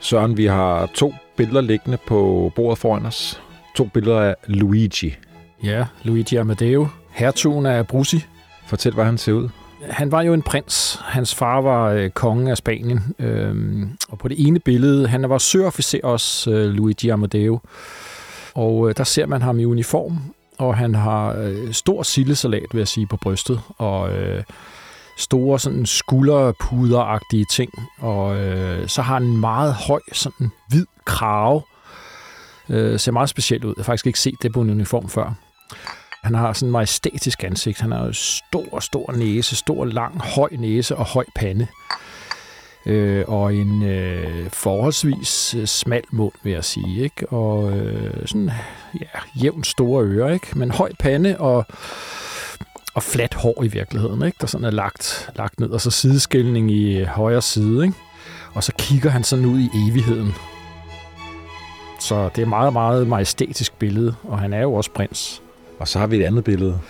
Søren, vi har to billeder liggende på bordet foran os. To billeder af Luigi. Ja, Luigi Amadeo, hertugen af Abruzzi. Fortæl, hvordan han ser ud. Han var jo en prins. Hans far var øh, kongen af Spanien. Øhm, og på det ene billede, han var søofficer også, øh, Luigi Amadeo. Og øh, der ser man ham i uniform, og han har øh, stor sildesalat, vil jeg sige, på brystet. Og øh, store sådan skulderpuderagtige ting. Og øh, så har han en meget høj, sådan hvid krave. Øh, ser meget specielt ud. Jeg har faktisk ikke set det på en uniform før. Han har sådan en majestætisk ansigt. Han har en stor, stor næse, stor, lang, høj næse og høj pande. Øh, og en øh, forholdsvis øh, smal mund, vil jeg sige. Ikke? Og øh, sådan ja, jævnt store ører, ikke? men høj pande og, og fladt hår i virkeligheden, ikke? der sådan er lagt, lagt ned. Og så sideskældning i højre side. Ikke? Og så kigger han sådan ud i evigheden. Så det er et meget, meget majestætisk billede, og han er jo også prins. Og så har vi et andet billede.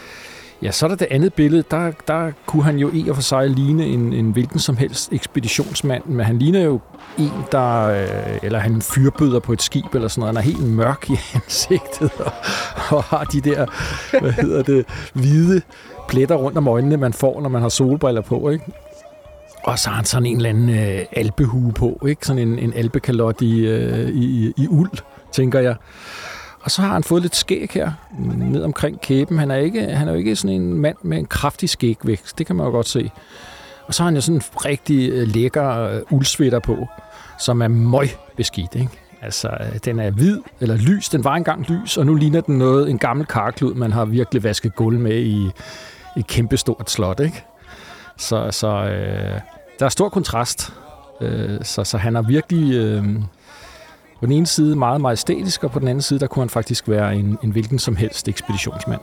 Ja, så er der det andet billede. Der, der kunne han jo i og for sig ligne en, en hvilken som helst ekspeditionsmand, men han ligner jo en, der, øh, eller han fyrbøder på et skib eller sådan noget. Han er helt mørk i ansigtet og, og har de der, hvad hedder det, hvide pletter rundt om øjnene, man får, når man har solbriller på, ikke? Og så har han sådan en eller anden øh, alpehue på, ikke? Sådan en, en alpekalot i, øh, i, i uld, tænker jeg. Og så har han fået lidt skæg her, ned omkring kæben. Han er, ikke, han er jo ikke sådan en mand med en kraftig skægvækst, det kan man jo godt se. Og så har han jo sådan en rigtig øh, lækker øh, uldsvitter på, som er møg beskidt, ikke? Altså, øh, den er hvid, eller lys. Den var engang lys, og nu ligner den noget, en gammel karklud, man har virkelig vasket gulv med i et kæmpestort slot, ikke? Så, så øh, der er stor kontrast. Øh, så, så han er virkelig... Øh, på den ene side meget majestætisk, og på den anden side, der kunne han faktisk være en, en hvilken som helst ekspeditionsmand.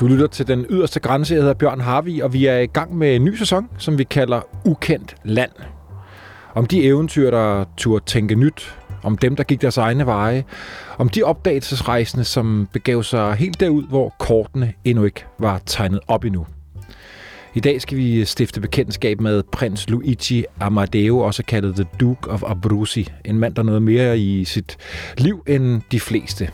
Du lytter til den yderste grænse. Jeg hedder Bjørn Harvi, og vi er i gang med en ny sæson, som vi kalder Ukendt Land. Om de eventyr, der turde tænke nyt, om dem, der gik deres egne veje, om de opdagelsesrejsende, som begav sig helt derud, hvor kortene endnu ikke var tegnet op endnu. I dag skal vi stifte bekendtskab med prins Luigi Amadeo, også kaldet The Duke of Abruzzi. En mand, der nåede mere i sit liv end de fleste.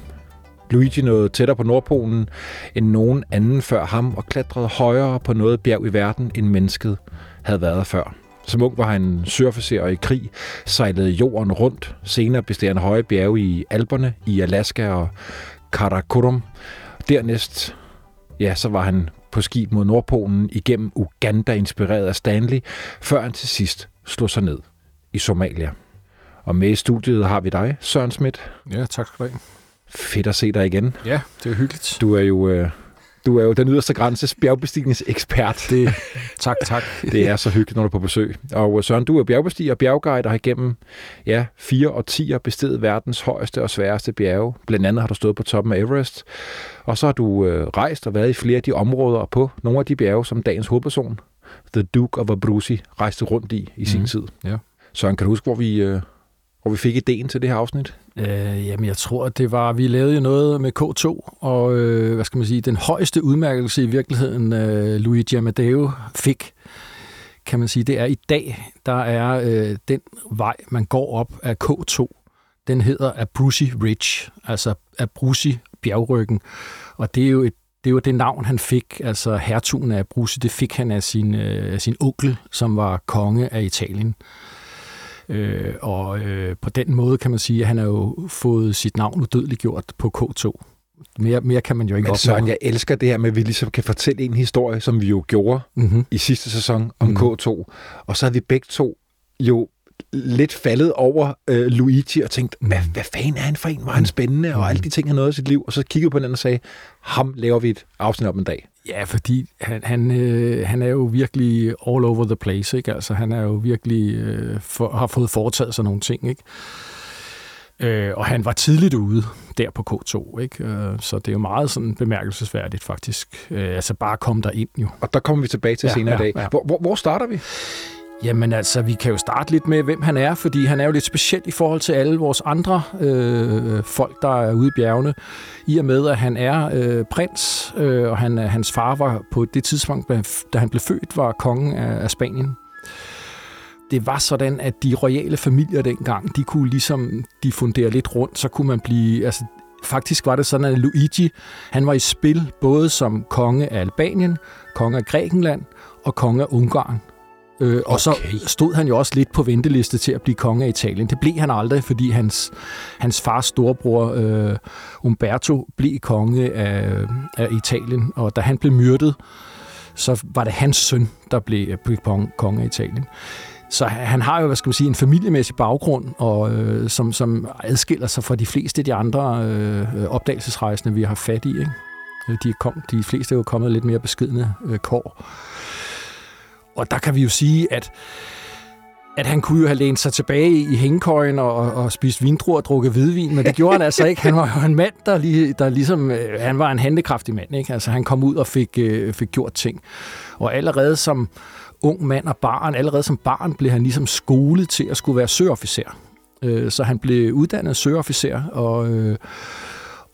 Luigi nåede tættere på Nordpolen end nogen anden før ham og klatrede højere på noget bjerg i verden, end mennesket havde været før. Som ung var han surfacer og i krig, sejlede jorden rundt. Senere besteg han høje bjerge i Alperne, i Alaska og Karakorum. Dernæst, ja, så var han på skib mod Nordpolen igennem Uganda, inspireret af Stanley, før han til sidst slog sig ned i Somalia. Og med i studiet har vi dig, Søren Schmidt. Ja, tak skal du have. Fedt at se dig igen. Ja, det er hyggeligt. Du er jo øh, du er jo den yderste grænses bjergbestigningsekspert. Det, tak, tak. det er så hyggeligt, når du er på besøg. Og Søren, du er bjergbestiger og bjergguide, og har igennem ja, fire årtier bestedet verdens højeste og sværeste bjerge. Blandt andet har du stået på toppen af Everest. Og så har du øh, rejst og været i flere af de områder på nogle af de bjerge, som dagens hovedperson, The Duke of Abruzzi, rejste rundt i i sin mm. tid. Ja. Søren, kan du huske, hvor vi, øh, hvor vi fik ideen til det her afsnit? Øh, jamen, jeg tror, det var, vi lavede jo noget med K2, og øh, hvad skal man sige, den højeste udmærkelse i virkeligheden, øh, Luigi Amadeo fik, kan man sige, det er i dag, der er øh, den vej, man går op af K2, den hedder Abruzzi Ridge, altså Abruzzi bjergryggen, og det er jo et det var det navn, han fik, altså hertugen af Abruzzi, det fik han af sin, øh, sin onkel, som var konge af Italien. Øh, og øh, på den måde kan man sige, at han har jo fået sit navn udødeligt gjort på K2. Mere, mere kan man jo ikke Men Søren, jeg elsker det her med, at vi ligesom kan fortælle en historie, som vi jo gjorde mm-hmm. i sidste sæson om mm. K2. Og så har vi begge to jo lidt faldet over øh, Luigi og tænkt, hvad, hvad fanden er han for en? Var han spændende? Og alle de ting, han nåede i sit liv. Og så kiggede på den og sagde, ham laver vi et afsnit om en dag. Ja, fordi han, han, øh, han er jo virkelig all over the place, ikke? Altså, han er jo virkelig øh, for, har fået foretaget sig nogle ting, ikke? Øh, og han var tidligt ude der på K2, ikke? Øh, så det er jo meget sådan bemærkelsesværdigt faktisk. Øh, altså bare komme der ind jo. Og der kommer vi tilbage til ja, senere ja, i dag. Ja. Hvor, hvor, hvor starter vi? Jamen altså, vi kan jo starte lidt med, hvem han er, fordi han er jo lidt speciel i forhold til alle vores andre øh, folk, der er ude i bjergene, i og med, at han er øh, prins, øh, og han, hans far var på det tidspunkt, da han blev født, var kongen af, af Spanien. Det var sådan, at de royale familier dengang, de kunne ligesom de fundere lidt rundt, så kunne man blive... Altså, faktisk var det sådan, at Luigi, han var i spil både som konge af Albanien, konge af Grækenland og konge af Ungarn. Øh, og så stod han jo også lidt på venteliste til at blive konge af Italien. Det blev han aldrig, fordi hans, hans fars storebror øh, Umberto blev konge af, af Italien. Og da han blev myrdet, så var det hans søn, der blev, blev konge af Italien. Så han har jo, hvad skal man sige, en familiemæssig baggrund, og, øh, som, som adskiller sig fra de fleste af de andre øh, opdagelsesrejsende, vi har fat i. Ikke? De, er kom, de fleste er jo kommet lidt mere beskedende øh, kår. Og der kan vi jo sige, at at han kunne jo have lænet sig tilbage i hængekøjen og, og spist vindruer og drukket hvidvin, men det gjorde han altså ikke. Han var jo en mand, der, lige, der ligesom, øh, han var en handekraftig mand. Ikke? Altså, han kom ud og fik, øh, fik gjort ting. Og allerede som ung mand og barn, allerede som barn blev han ligesom skolet til at skulle være søofficer. Øh, så han blev uddannet søofficer, og øh,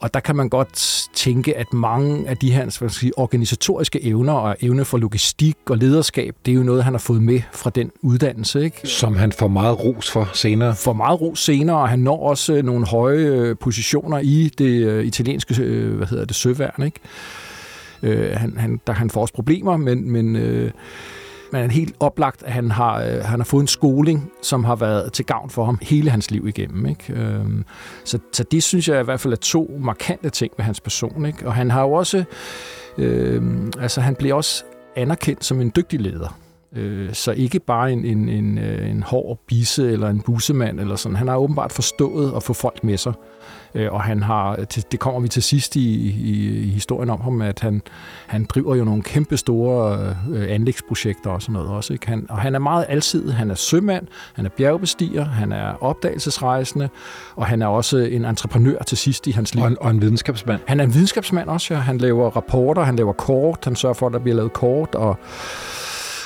og der kan man godt tænke, at mange af de her hvad skal sige, organisatoriske evner og evne for logistik og lederskab, det er jo noget, han har fået med fra den uddannelse. Ikke? Som han får meget ros for senere. For meget ros senere, og han når også øh, nogle høje øh, positioner i det øh, italienske hvad hedder det, søværn. Ikke? han, han, der han får også problemer, men, men øh, men er helt oplagt, at han har, øh, han har fået en skoling, som har været til gavn for ham hele hans liv igennem. Ikke? Øhm, så, så det synes jeg i hvert fald er to markante ting ved hans person. Ikke? Og han har jo også, øh, altså han bliver også anerkendt som en dygtig leder. Øh, så ikke bare en, en, en, øh, en hård bisse eller en busemand eller sådan. Han har åbenbart forstået at få folk med sig. Øh, og han har, det kommer vi til sidst i, i, i historien om ham, at han, han driver jo nogle kæmpe store øh, anlægsprojekter og sådan noget også. Ikke? Han, og han er meget alsidig. Han er sømand, han er bjergbestiger, han er opdagelsesrejsende, og han er også en entreprenør til sidst i hans liv. Og en, og en videnskabsmand. Han er en videnskabsmand også, ja. Han laver rapporter, han laver kort, han sørger for, at der bliver lavet kort, og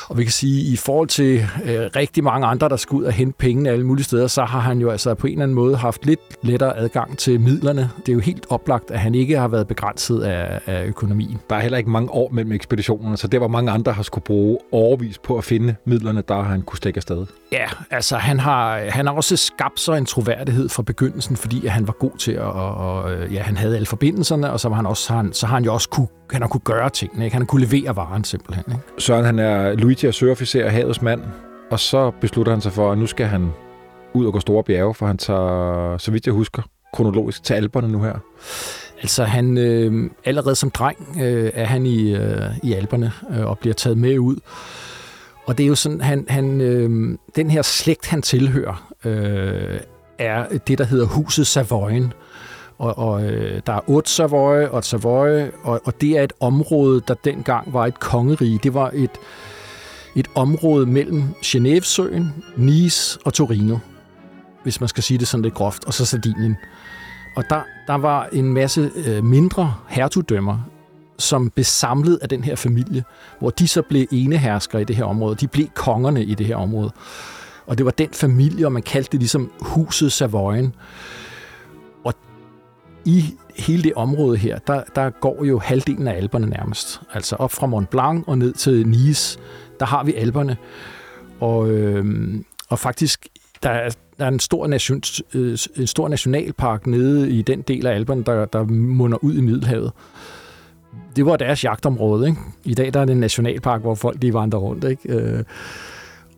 og vi kan sige, i forhold til øh, rigtig mange andre, der skal ud og hente pengene alle mulige steder, så har han jo altså på en eller anden måde haft lidt lettere adgang til midlerne. Det er jo helt oplagt, at han ikke har været begrænset af, af økonomien. Der er heller ikke mange år mellem ekspeditionerne, så det var mange andre har skulle bruge overvis på at finde midlerne, der han kunne stikke afsted. Ja, altså han har, han har også skabt sig en troværdighed fra begyndelsen, fordi at han var god til at, og, og, ja, han havde alle forbindelserne, og så, var han også, så, han, så har han jo også kunne, han har kunne gøre tingene. Ikke? Han har kunne levere varen simpelthen. Ikke? Søren, han er Luigi er søofficer og havets mand, og så beslutter han sig for, at nu skal han ud og gå store bjerge, for han tager, så vidt jeg husker, kronologisk til alberne nu her. Altså han, øh, allerede som dreng øh, er han i, øh, i alberne øh, og bliver taget med ud. Og det er jo sådan, han, han øh, den her slægt, han tilhører, øh, er det, der hedder huset Savoyen. Og, og øh, der er otte Savoy og Savoy, og, og det er et område, der dengang var et kongerige. Det var et, et område mellem Genevesøen, Nice og Torino, hvis man skal sige det sådan lidt groft, og så Sardinien. Og der, der var en masse øh, mindre hertugdømmer, som blev samlet af den her familie, hvor de så blev eneherskere i det her område. De blev kongerne i det her område. Og det var den familie, og man kaldte det ligesom huset Savoyen. I hele det område her, der, der går jo halvdelen af alberne nærmest. Altså op fra Mont Blanc og ned til Nice, der har vi alberne. Og, øh, og faktisk, der er, der er en stor, nation, øh, en stor nationalpark nede i den del af alberne, der, der munder ud i Middelhavet det var deres jagtområde. Ikke? I dag der er det en nationalpark, hvor folk de vandrer rundt. Ikke? Øh,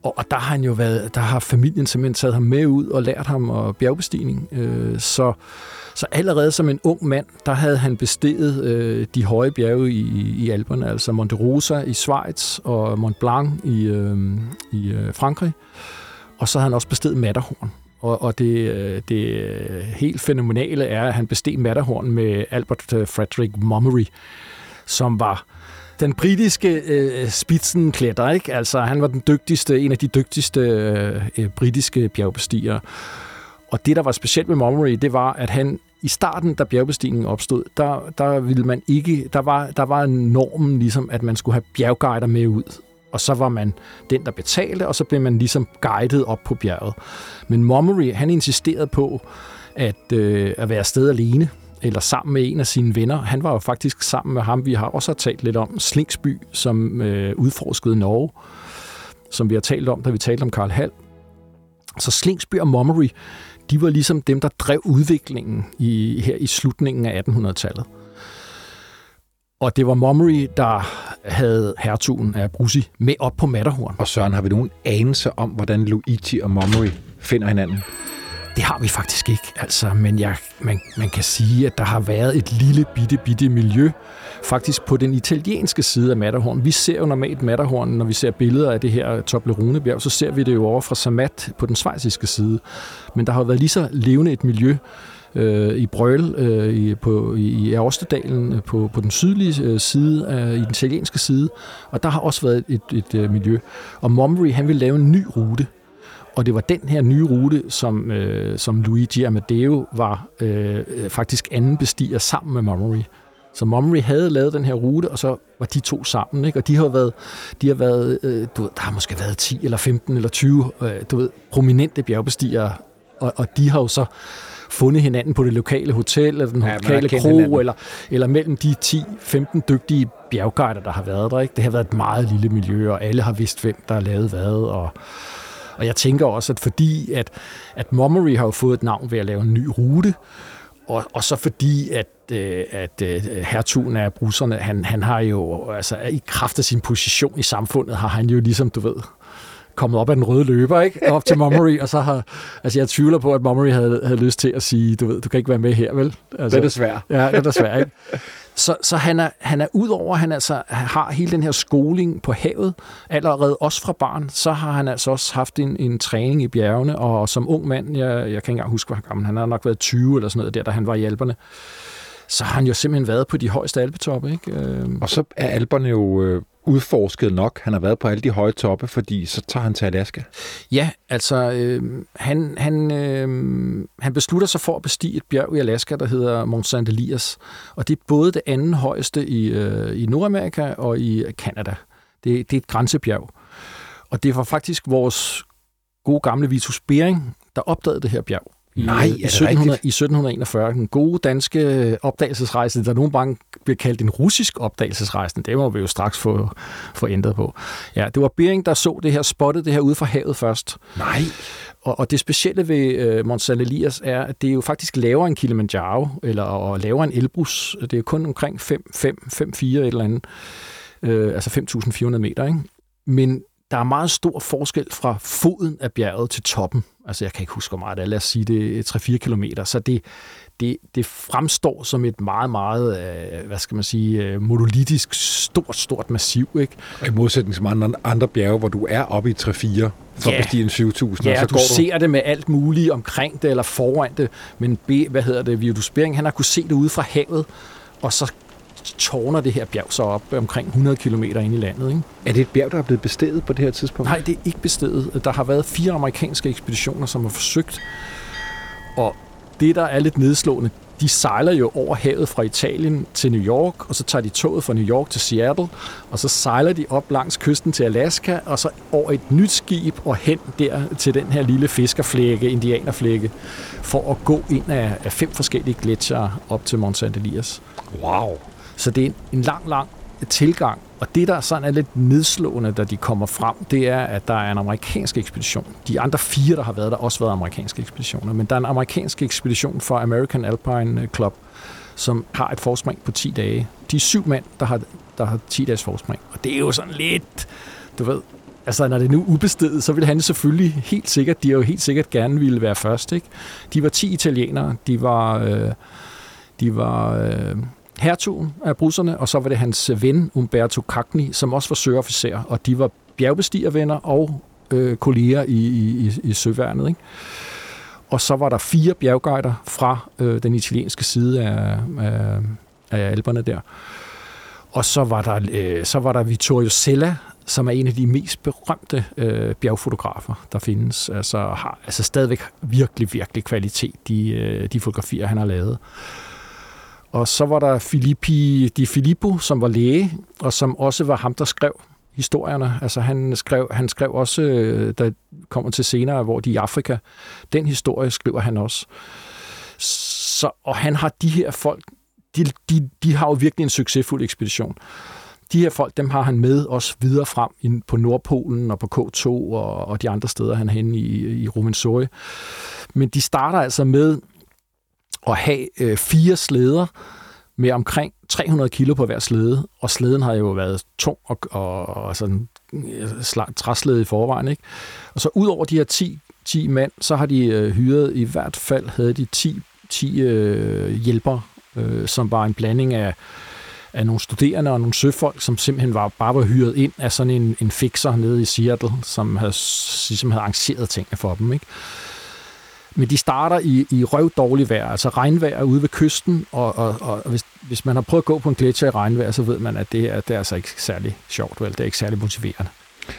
og, og der har han jo været, der har familien simpelthen taget ham med ud og lært ham og bjergbestigning. Øh, så, så allerede som en ung mand, der havde han besteget øh, de høje bjerge i, i Alperne, altså Monte Rosa i Schweiz og Mont Blanc i, øh, i øh, Frankrig. Og så havde han også besteget Matterhorn. Og, og det, øh, det helt fænomenale er, at han besteg Matterhorn med Albert øh, Frederick Mummery, som var den britiske øh, spitsenklætter, ikke? Altså, han var den dygtigste, en af de dygtigste øh, øh britiske bjergbestigere. Og det, der var specielt med Montgomery, det var, at han i starten, da bjergbestigningen opstod, der, der ville man ikke, der var, der var normen ligesom, at man skulle have bjergguider med ud. og så var man den, der betalte, og så blev man ligesom guidet op på bjerget. Men Montgomery, han insisterede på at, øh, at være afsted alene, eller sammen med en af sine venner. Han var jo faktisk sammen med ham, vi har også talt lidt om, Slingsby, som øh, udforskede Norge, som vi har talt om, da vi talte om Karl Hall. Så Slingsby og Montgomery, de var ligesom dem, der drev udviklingen i, her i slutningen af 1800-tallet. Og det var Montgomery, der havde hertugen af Brussi med op på Matterhorn. Og Søren, har vi nogen anelse om, hvordan Luigi og Montgomery finder hinanden? Det har vi faktisk ikke, altså, men jeg, man, man kan sige, at der har været et lille bitte, bitte miljø, faktisk på den italienske side af Matterhorn. Vi ser jo normalt Matterhorn, når vi ser billeder af det her Toblerone-bjerg, så ser vi det jo over fra Samat på den svejsiske side. Men der har været lige så levende et miljø øh, i Brøl øh, i, på, i, i øh, på, på den sydlige øh, side, øh, i den italienske side, og der har også været et, et, et øh, miljø. Og Montgomery, han vil lave en ny rute, og det var den her nye rute, som, øh, som Luigi Amadeo var øh, faktisk anden bestiger sammen med Montgomery. Så Montgomery havde lavet den her rute, og så var de to sammen. Ikke? Og de har været, de har været øh, du ved, der har måske været 10 eller 15 eller 20 øh, du ved, prominente bjergbestigere, og, og de har jo så fundet hinanden på det lokale hotel, eller den ja, lokale kro, eller, eller mellem de 10-15 dygtige bjergguider, der har været der. Ikke? Det har været et meget lille miljø, og alle har vidst, hvem der har lavet hvad, og og jeg tænker også, at fordi at, at Montgomery har jo fået et navn ved at lave en ny rute, og, og så fordi, at, øh, at øh, hertugen af brusserne, han, han har jo, altså i kraft af sin position i samfundet, har han jo ligesom, du ved, kommet op af den røde løber, ikke? Op til Montgomery, og så har... Altså, jeg tvivler på, at Montgomery havde, havde lyst til at sige, du ved, du kan ikke være med her, vel? Altså, det er desværre. Ja, det er desværre, ikke? Så, så han er, han er udover, at han altså har hele den her skoling på havet, allerede også fra barn, så har han altså også haft en, en træning i bjergene, og som ung mand, jeg, jeg kan ikke engang huske, hvor gammel han har nok været 20 eller sådan noget der, da han var i Alperne, så har han jo simpelthen været på de højeste alpetoppe. Ikke? Øh, og så er Alperne jo øh, udforsket nok. Han har været på alle de høje toppe, fordi så tager han til Alaska. Ja, altså øh, han, han, øh, han beslutter sig for at bestige et bjerg i Alaska, der hedder Mont Saint Elias. Og det er både det anden højeste i, øh, i Nordamerika og i Kanada. Det, det er et grænsebjerg. Og det var faktisk vores gode gamle Vitus Bering, der opdagede det her bjerg i, Nej, i, 1700, i 1741. Den gode danske opdagelsesrejse, der nogle gange bliver kaldt en russisk opdagelsesrejse, det må vi jo straks få, få ændret på. Ja, det var Bering, der så det her, spottet det her ude fra havet først. Nej. Og, og det specielle ved uh, Mont Saint Elias er, at det er jo faktisk lavere end Kilimanjaro, eller og lavere end Elbrus. Det er kun omkring 5-4 et eller andet. Uh, altså 5.400 meter, ikke? Men der er meget stor forskel fra foden af bjerget til toppen. Altså, jeg kan ikke huske, hvor meget det er. Lad os sige, det er 3-4 kilometer. Så det, det, det fremstår som et meget, meget, øh, hvad skal man sige, øh, monolitisk, stort, stort massiv. Ikke? Og i modsætning til andre, andre bjerge, hvor du er oppe i 3-4 for ja. at bestige en 7.000. Ja, og så du, du ser det med alt muligt omkring det, eller foran det. Men B, hvad hedder det, Virdus Bering, han har kunne se det ude fra havet, og så tårner det her bjerg så op omkring 100 km ind i landet. Ikke? Er det et bjerg, der er blevet bestedet på det her tidspunkt? Nej, det er ikke bestedet. Der har været fire amerikanske ekspeditioner, som har forsøgt. Og det, der er lidt nedslående, de sejler jo over havet fra Italien til New York, og så tager de toget fra New York til Seattle, og så sejler de op langs kysten til Alaska, og så over et nyt skib og hen der til den her lille fiskerflække, indianerflække, for at gå ind af, fem forskellige gletsjere op til Mont Saint Elias. Wow! Så det er en lang, lang tilgang. Og det, der sådan er lidt nedslående, da de kommer frem, det er, at der er en amerikansk ekspedition. De andre fire, der har været der, har også været amerikanske ekspeditioner. Men der er en amerikansk ekspedition fra American Alpine øh, Club, som har et forspring på 10 dage. De er syv mænd, der har, der har 10 dages forspring. Og det er jo sådan lidt, du ved, altså når det er nu ubestedet, så vil han selvfølgelig helt sikkert, de har jo helt sikkert gerne ville være først, ikke? De var 10 italienere, de var, øh, de var øh, hertugen af brusserne, og så var det hans ven Umberto Cagni, som også var søofficer, og de var bjergbestigervenner og øh, kolleger i, i, i søværnet. Ikke? Og så var der fire bjergguider fra øh, den italienske side af, af, af alberne der. Og så var der, øh, så var der Vittorio Sella, som er en af de mest berømte øh, bjergfotografer, der findes. Altså har altså stadigvæk virkelig, virkelig kvalitet, de, øh, de fotografier, han har lavet. Og så var der Filippi Di Filippo, som var læge, og som også var ham, der skrev historierne. Altså han skrev, han skrev også, øh, der kommer til senere, hvor de er i Afrika, den historie skriver han også. Så, og han har de her folk, de, de, de har jo virkelig en succesfuld ekspedition. De her folk, dem har han med os videre frem på Nordpolen og på K2 og, og de andre steder, han er henne i, i Rumensoy. Men de starter altså med at have øh, fire slæder med omkring 300 kilo på hver slæde, og slæden har jo været tung og, og, og sådan øh, træslæde i forvejen. Ikke? Og så ud over de her 10, 10 mand, så har de øh, hyret, i hvert fald havde de 10, 10 øh, hjælpere, øh, som var en blanding af, af nogle studerende og nogle søfolk, som simpelthen var, bare var hyret ind af sådan en, en fixer nede i Seattle, som havde, ligesom havde arrangeret tingene for dem. Ikke? Men de starter i, i røv dårlig vejr, altså regnvejr ude ved kysten, og, og, og hvis, hvis man har prøvet at gå på en gletsjer i regnvejr, så ved man, at det er, det er altså ikke særlig sjovt, vel? Det er ikke særlig motiverende.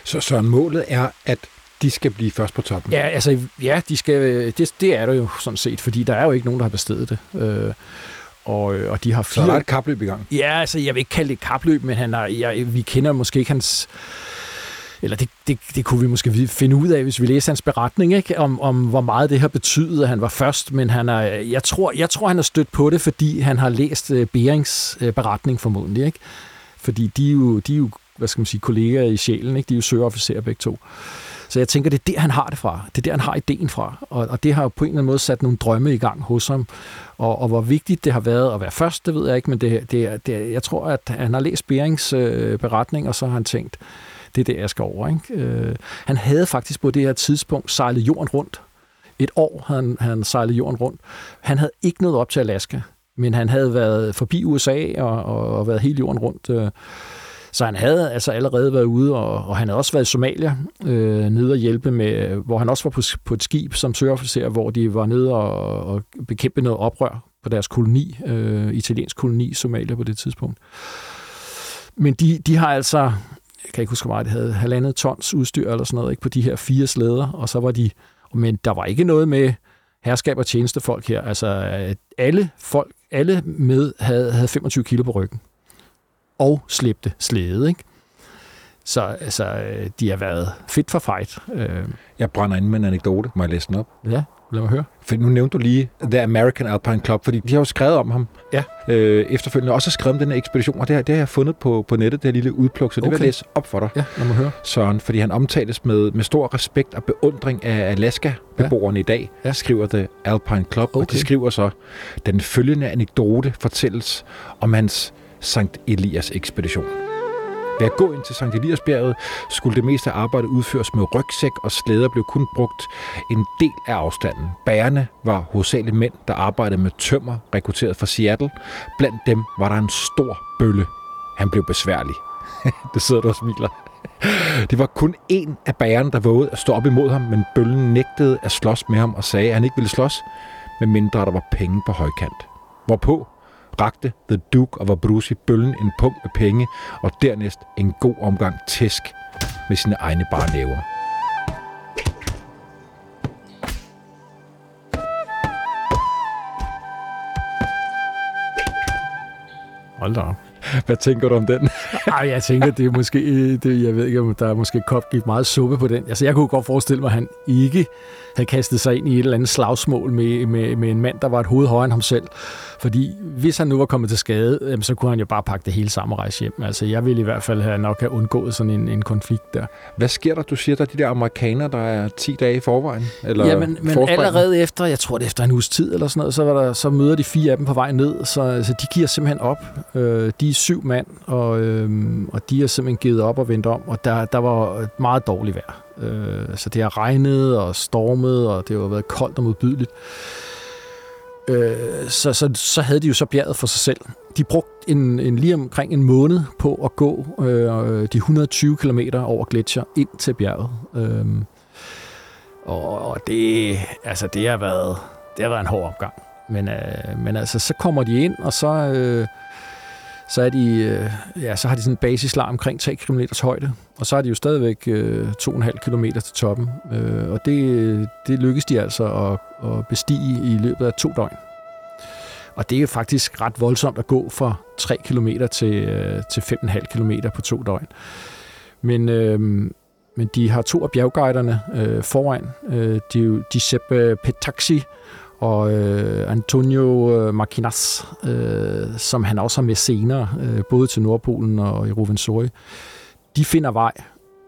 Så, så målet er, at de skal blive først på toppen? Ja, altså, ja de skal, det, det er der jo sådan set, fordi der er jo ikke nogen, der har bestedet det. Øh, og, og de har fire... Så der er et kapløb i gang? Ja, altså, jeg vil ikke kalde det et kapløb, men han har, jeg, vi kender måske ikke hans eller det, det, det kunne vi måske finde ud af, hvis vi læser hans beretning, ikke? Om, om hvor meget det har betydet, at han var først, men han er, jeg, tror, jeg tror, han har stødt på det, fordi han har læst øh, Berings øh, beretning formodentlig. Ikke? Fordi de er, jo, de er jo, hvad skal man sige, kolleger i sjælen, ikke? de er jo søofficerer begge to. Så jeg tænker, det er der, han har det fra. Det er der, han har ideen fra. Og, og det har jo på en eller anden måde sat nogle drømme i gang hos ham. Og, og hvor vigtigt det har været at være først, det ved jeg ikke, men det, det, det, jeg tror, at han har læst Berings øh, beretning, og så har han tænkt, det er det, jeg skal over. Ikke? Øh, han havde faktisk på det her tidspunkt sejlet jorden rundt. Et år havde han, han sejlet jorden rundt. Han havde ikke nået op til Alaska, men han havde været forbi USA og, og, og været hele jorden rundt. Øh, så han havde altså allerede været ude, og, og han havde også været i Somalia, øh, nede og hjælpe med, hvor han også var på, på et skib som søofficer, hvor de var nede og, og bekæmpe noget oprør på deres koloni, øh, italiensk koloni i Somalia på det tidspunkt. Men de, de har altså jeg kan ikke huske, hvor meget det havde, halvandet tons udstyr eller sådan noget, ikke, på de her fire slæder, og så var de, men der var ikke noget med herskab og tjenestefolk her. Altså, alle folk, alle med havde, havde 25 kilo på ryggen. Og slæbte slæde, ikke? Så altså, de har været fit for fight. Øh. Jeg brænder ind med en anekdote. Må jeg læse den op? Ja. Lad mig høre. For nu nævnte du lige The American Alpine Club, fordi de har jo skrevet om ham ja. øh, efterfølgende, også har skrevet om den her ekspedition, og det, her, det har jeg fundet på, på nettet, det her lille udpluk, så det okay. vil jeg læse op for dig, ja, lad mig høre. Søren, fordi han omtales med, med stor respekt og beundring af Alaska-beboerne ja. i dag, ja. skriver The Alpine Club, okay. og de skriver så, den følgende anekdote fortælles om hans Sankt Elias ekspedition. Ved at gå ind til Sankt Eliasbjerget skulle det meste af arbejdet udføres med rygsæk, og slæder blev kun brugt en del af afstanden. Bærerne var hovedsageligt mænd, der arbejdede med tømmer, rekrutteret fra Seattle. Blandt dem var der en stor bølle. Han blev besværlig. det sidder du og smiler. Det var kun en af bærerne, der vågede at stå op imod ham, men bøllen nægtede at slås med ham og sagde, at han ikke ville slås, medmindre der var penge på højkant. Hvorpå rakte The Duke of Abruzzi bøllen en punkt med penge, og dernæst en god omgang tæsk med sine egne barnæver. Hold da Hvad tænker du om den? Ej, jeg tænker, det er måske, det, jeg ved ikke, om der er måske gik meget suppe på den. Altså, jeg kunne godt forestille mig, at han ikke havde kastet sig ind i et eller andet slagsmål med, med, med en mand, der var et hoved højere end ham selv. Fordi hvis han nu var kommet til skade, så kunne han jo bare pakke det hele sammen og rejse hjem. Altså, jeg ville i hvert fald have nok have undgået sådan en, en konflikt der. Hvad sker der? Du siger, der er de der amerikanere, der er 10 dage i forvejen? Eller ja, men, men allerede efter, jeg tror det efter en uges tid eller sådan noget, så, var der, så møder de fire af dem på vej ned, så altså, de giver simpelthen op. Øh, de er syv mand, og, øh, Øhm, og de har simpelthen givet op og vendt om, og der, der var meget dårligt vejr. Øh, så det har regnet og stormet, og det har været koldt og modbydeligt. Øh, så, så, så havde de jo så bjerget for sig selv. De brugte en, en lige omkring en måned på at gå øh, de 120 km over gletsjer ind til bjerget. Øh, og, og det, altså, det har været, det har været en hård opgang. Men, øh, men altså, så kommer de ind, og så, øh, så, er de, øh, ja, så har de sådan en basislar omkring 3 km højde, og så er de jo stadigvæk øh, 2,5 km til toppen. Øh, og det, det lykkes de altså at, at bestige i løbet af to døgn. Og det er faktisk ret voldsomt at gå fra 3 km til, øh, til 5,5 km på to døgn. Men, øh, men de har to af bjergguiderne øh, foran. Øh, de, Sepp Petaxi og øh, Antonio øh, Marquinas, øh, som han også har med senere, øh, både til Nordpolen og i Rovensori. De finder vej,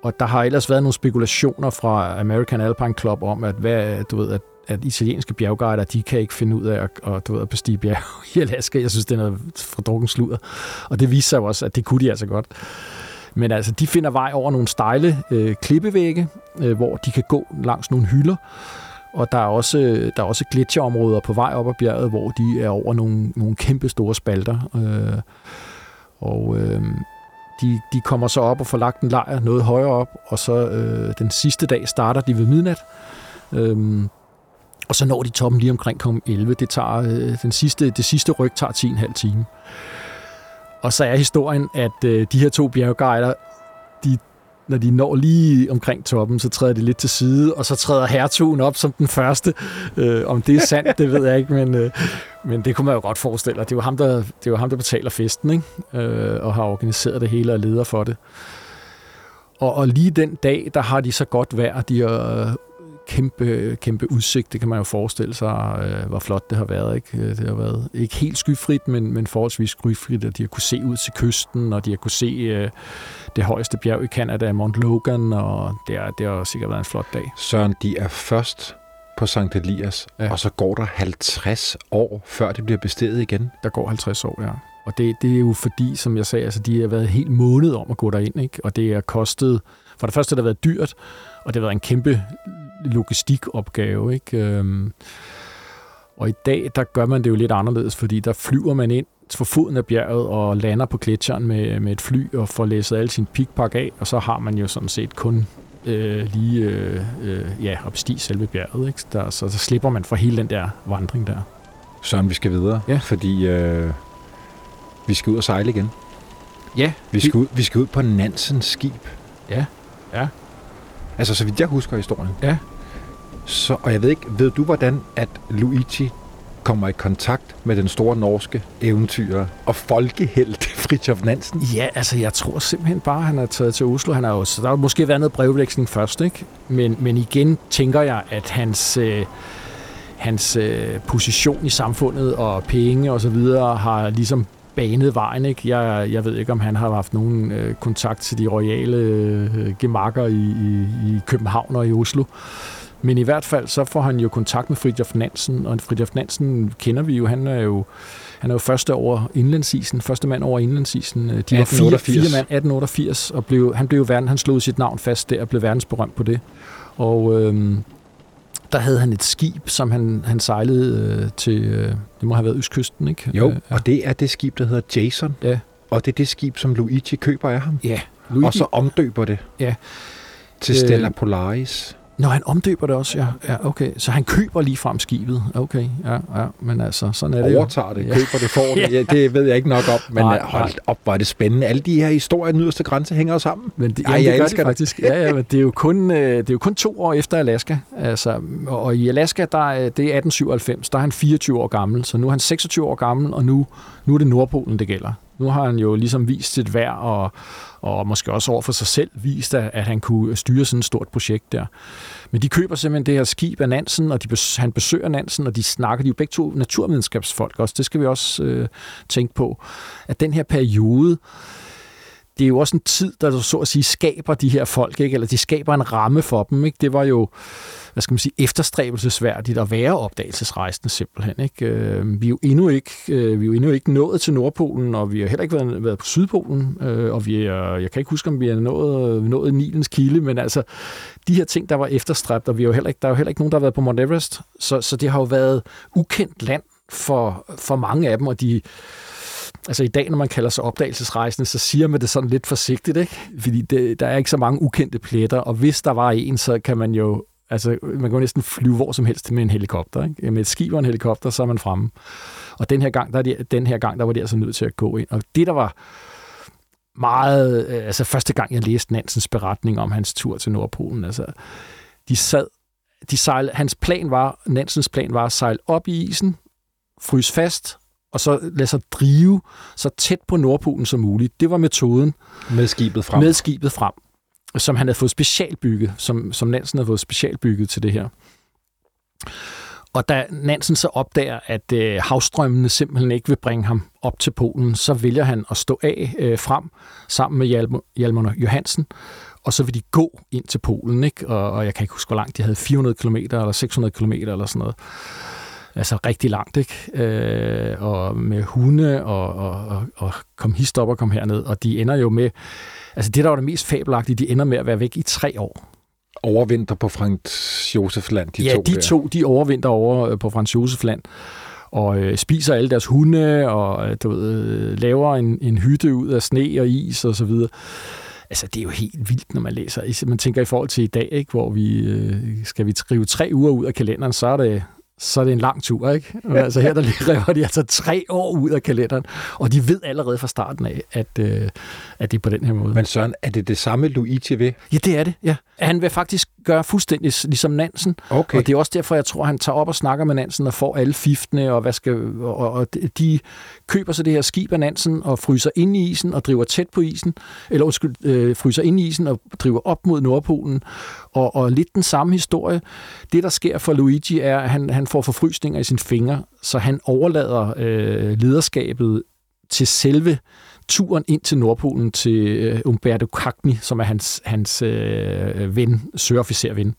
og der har ellers været nogle spekulationer fra American Alpine Club om, at, hvad, du ved, at, at italienske bjergguider, de kan ikke finde ud af at, at, du ved, at bestige bjerg i Alaska. Jeg synes, det er noget for drukken sludder. Og det viser sig også, at det kunne de altså godt. Men altså, de finder vej over nogle stejle øh, klippevægge, øh, hvor de kan gå langs nogle hylder. Og der er også, øh, der er også gletsjerområder på vej op ad bjerget, hvor de er over nogle, nogle kæmpe store spalter. Øh, og øh, de, de kommer så op og får lagt en lejr noget højere op, og så øh, den sidste dag starter de ved midnat. Øh, og så når de toppen lige omkring kl. 11. Det, tager, øh, den sidste, det sidste ryg tager 10,5 time. Og så er historien, at øh, de her to bjergguider, når de når lige omkring toppen, så træder de lidt til side, og så træder hertugen op som den første. Øh, om det er sandt, det ved jeg ikke, men, øh, men det kunne man jo godt forestille. Det er jo ham, der, det er jo ham, der betaler festen, ikke? Øh, og har organiseret det hele og leder for det. Og, og lige den dag, der har de så godt vejr. De har kæmpe, kæmpe udsigt. Det kan man jo forestille sig, øh, hvor flot det har været. Ikke? Øh, det har været ikke helt skyfrit, men, men forholdsvis skyfrit, og de har kunne se ud til kysten, og de har kunne se øh, det højeste bjerg i Canada, Mount Logan, og det, er, det har sikkert været en flot dag. Søren, de er først på St. Elias, ja. og så går der 50 år, før det bliver besteget igen. Der går 50 år, ja. Og det, det er jo fordi, som jeg sagde, altså, de har været helt måned om at gå derind, ikke? og det er kostet, for det første har det været dyrt, og det har været en kæmpe logistikopgave. Ikke? Øhm, og i dag, der gør man det jo lidt anderledes, fordi der flyver man ind for foden af bjerget og lander på gletsjeren med, med et fly og får læsset alle sin pikpak af, og så har man jo sådan set kun øh, lige øh, øh, ja, opstige selve bjerget. Ikke? Der, så, så slipper man for hele den der vandring der. Søren, vi skal videre, ja. fordi øh, vi skal ud og sejle igen. Ja. Vi skal, ud, vi skal ud på Nansens skib. Ja, ja. Altså, så vidt jeg husker historien. Ja. Så, og jeg ved ikke, ved du hvordan, at Luigi kommer i kontakt med den store norske eventyrer og folkehelt Fritjof Nansen? Ja, altså jeg tror simpelthen bare, at han er taget til Oslo. Han er også, der har måske været noget brevveksling først, ikke? Men, men igen tænker jeg, at hans, øh, hans øh, position i samfundet og penge og så videre har ligesom banet vejen. Ikke? Jeg, jeg ved ikke, om han har haft nogen øh, kontakt til de royale øh, gemakker i, i, i København og i Oslo. Men i hvert fald, så får han jo kontakt med Fridtjof Nansen, og Fridtjof Nansen kender vi jo, han er jo han er jo første over indlandsisen, første mand over indlandsisen. De var fire, fire mand 1888, og blev, han blev verden, han slog sit navn fast der og blev verdensberømt på det. Og øhm, der havde han et skib, som han, han sejlede øh, til, øh, det må have været Østkysten, ikke? Jo, øh, ja. og det er det skib, der hedder Jason. Ja. Og det er det skib, som Luigi køber af ham. Ja. Luigi. Og så omdøber det. Ja. Til Stella øh, Polaris. Nå, han omdøber det også, ja. ja. okay. Så han køber lige frem skibet. Okay, ja, ja. Men altså, sådan er det Overtager det, ja. køber det, får det. Ja, det ved jeg ikke nok om. Men nej, hold op, hvor er det spændende. Alle de her historier, den yderste grænse, hænger jo sammen. Men det, Ej, jeg det gør det faktisk. Ja, ja, men det er, jo kun, øh, det er jo kun to år efter Alaska. Altså, og i Alaska, der, det er 1897, der er han 24 år gammel. Så nu er han 26 år gammel, og nu, nu er det Nordpolen, det gælder. Nu har han jo ligesom vist sit værd, og, og måske også over for sig selv vist, at, at han kunne styre sådan et stort projekt der. Men de køber simpelthen det her skib af Nansen, og de, han besøger Nansen, og de snakker, de er jo begge to naturvidenskabsfolk også. Det skal vi også øh, tænke på. At den her periode, det er jo også en tid, der så at sige skaber de her folk, ikke? eller de skaber en ramme for dem. Ikke? Det var jo hvad skal man sige, efterstræbelsesværdigt at være opdagelsesrejsende simpelthen. Ikke? Øh, vi, er jo endnu ikke, øh, vi er jo endnu ikke nået til Nordpolen, og vi har heller ikke været, været på Sydpolen, øh, og vi er, jeg kan ikke huske, om vi er nået, nået Nilens kilde, men altså de her ting, der var efterstræbt, og vi er jo heller ikke, der er jo heller ikke nogen, der har været på Mount Everest, så, så det har jo været ukendt land for, for mange af dem, og de Altså i dag, når man kalder sig opdagelsesrejsende, så siger man det sådan lidt forsigtigt, ikke? Fordi det, der er ikke så mange ukendte pletter, og hvis der var en, så kan man jo Altså, man kan næsten flyve hvor som helst med en helikopter. Ikke? Med et skib og en helikopter, så er man fremme. Og den her gang, der, de, den her gang, der var de altså nødt til at gå ind. Og det, der var meget... Øh, altså, første gang, jeg læste Nansens beretning om hans tur til Nordpolen, altså, de sad... De sejl, hans plan var, Nansens plan var at sejle op i isen, fryse fast, og så lade sig drive så tæt på Nordpolen som muligt. Det var metoden. Med skibet frem. Med skibet frem. som han havde fået specialbygget, som, som Nansen havde fået specialbygget til det her. Og da Nansen så opdager, at øh, havstrømmene simpelthen ikke vil bringe ham op til Polen, så vælger han at stå af øh, frem sammen med Hjalmar, Johansen, og så vil de gå ind til Polen, ikke? Og, og jeg kan ikke huske, hvor langt de havde, 400 km eller 600 km eller sådan noget. Altså rigtig langt, ikke? Øh, og med hunde og, og, og, og kom hist op og kom herned, og de ender jo med, altså det, der var det mest fabelagtige, de ender med at være væk i tre år overvinter på Frans Josef Land, de ja, to de der. to, de overvinter over øh, på Frans Josef Land og øh, spiser alle deres hunde, og øh, du ved, øh, laver en, en hytte ud af sne og is og så videre. Altså, det er jo helt vildt, når man læser. Man tænker i forhold til i dag, ikke, hvor vi øh, skal vi skrive tre uger ud af kalenderen, så er det så er det en lang tur, ikke? Ja. Altså her der river de altså tre år ud af kalenderen, og de ved allerede fra starten af, at, øh, at det er på den her måde. Men Søren, er det det samme Luigi ved? Ja, det er det, ja. Han vil faktisk gøre fuldstændig ligesom Nansen, okay. og det er også derfor, jeg tror, han tager op og snakker med Nansen og får alle fiftene, og, hvad skal, og, og de køber så det her skib af Nansen og fryser ind i isen og driver tæt på isen, eller undskyld, øh, fryser ind i isen og driver op mod Nordpolen, og, og lidt den samme historie. Det, der sker for Luigi, er, at han, han får forfrysninger i sine fingre, så han overlader øh, lederskabet til selve turen ind til Nordpolen til øh, Umberto Cagni, som er hans, hans øh, ven, søofficerven.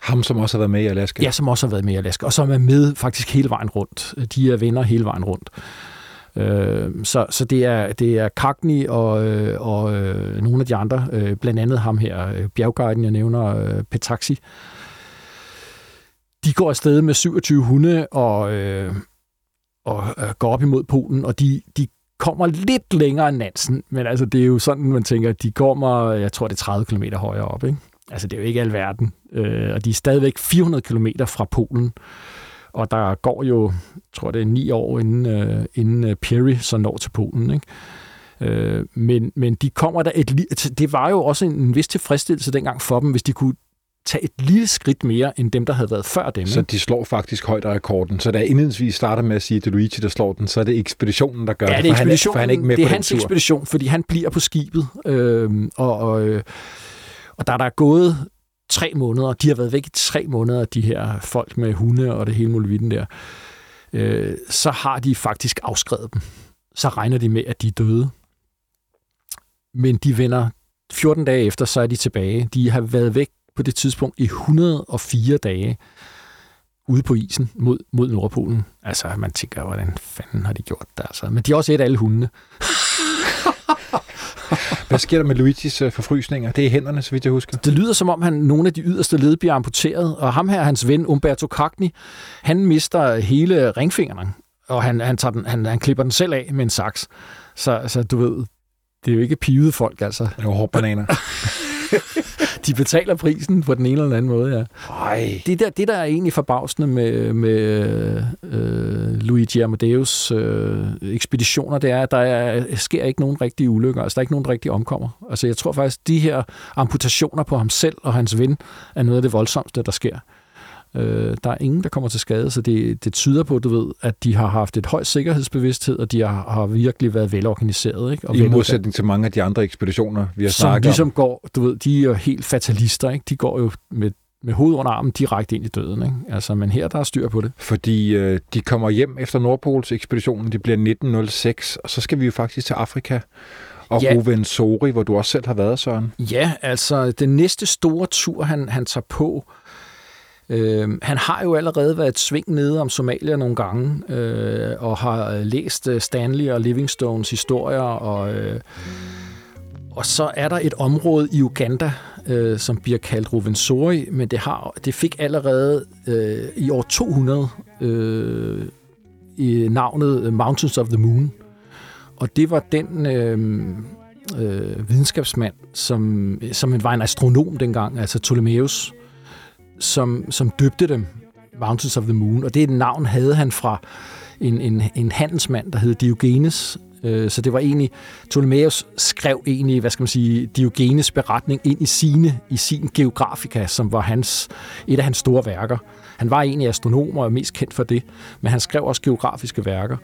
Ham, som også har været med i Alaska? Ja, som også har været med i Alaska, og som er med faktisk hele vejen rundt. De er venner hele vejen rundt. Øh, så, så det er, det er Cagni og, øh, og øh, nogle af de andre, øh, blandt andet ham her, øh, bjergguiden, jeg nævner, øh, Petaxi. De går afsted med 27 hunde og, øh, og øh, går op imod Polen, og de, de kommer lidt længere end Nansen, men altså det er jo sådan, man tænker, de kommer, jeg tror det er 30 km højere op, ikke? Altså det er jo ikke alverden, øh, og de er stadigvæk 400 km fra Polen, og der går jo, tror det er ni år, inden, øh, inden øh, Perry så når til Polen, ikke? Øh, men, men de kommer der et det var jo også en, en vis tilfredsstillelse dengang for dem, hvis de kunne tage et lille skridt mere end dem, der havde været før dem. Så de slår faktisk rekorden. Så da indledningsvis starter med at sige, at det er Luigi, der slår den, så er det ekspeditionen, der gør ja, det, det er for, han, for han er ikke med det er på hans tur. ekspedition, fordi han bliver på skibet. Øh, og, og, og der, der er gået tre måneder, de har været væk i tre måneder, de her folk med hunde og det hele muligheden der, øh, så har de faktisk afskrevet dem. Så regner de med, at de er døde. Men de vender 14 dage efter, så er de tilbage. De har været væk på det tidspunkt i 104 dage ude på isen mod, mod Nordpolen. Altså, man tænker, hvordan fanden har de gjort det? Altså. Men de har også et alle hundene. Hvad sker der med Luigis øh, forfrysninger? Det er hænderne, så vidt jeg husker. Det lyder som om, han nogle af de yderste led bliver amputeret, og ham her, hans ven Umberto Cagni, han mister hele ringfingeren, og han, han, tager den, han, han klipper den selv af med en saks. Så, så du ved, det er jo ikke pivede folk, altså. Det er jo bananer. de betaler prisen på den ene eller anden måde, ja. Ej. Det, der, det, der er egentlig forbavsende med, med øh, Luigi Amadeus øh, ekspeditioner, det er, at der er, sker ikke nogen rigtige ulykker. Altså, der er ikke nogen rigtige omkommer. Altså, jeg tror faktisk, de her amputationer på ham selv og hans ven er noget af det voldsomste, der sker. Øh, der er ingen, der kommer til skade, så det, det tyder på, du ved, at de har haft et højt sikkerhedsbevidsthed, og de har, har virkelig været velorganiseret. Ikke? Og I modsætning til mange af de andre ekspeditioner, vi har som snakket ligesom om. går, du ved, de er jo helt fatalister, ikke? de går jo med med hovedet under armen direkte ind i døden. Ikke? Altså, men her der er styr på det. Fordi øh, de kommer hjem efter Nordpols ekspeditionen, det bliver 1906, og så skal vi jo faktisk til Afrika og ja. Ruvenzori, hvor du også selv har været, Søren. Ja, altså den næste store tur, han, han tager på, Øh, Øhm, han har jo allerede været et sving nede om Somalia nogle gange, øh, og har øh, læst øh, Stanley og Livingstones historier, og, øh, og så er der et område i Uganda, øh, som bliver kaldt Rovensori, men det, har, det fik allerede øh, i år 200 øh, i navnet øh, Mountains of the Moon. Og det var den øh, øh, videnskabsmand, som, som var en astronom dengang, altså Ptolemæus, som, som døbte dem Mountains of the Moon, og det navn havde han fra en, en, en handelsmand, der hed Diogenes. Øh, så det var egentlig, Ptolemæus skrev egentlig, hvad skal man sige, Diogenes beretning ind i sine, i sin Geografika, som var hans, et af hans store værker. Han var egentlig astronom og er mest kendt for det, men han skrev også geografiske værker.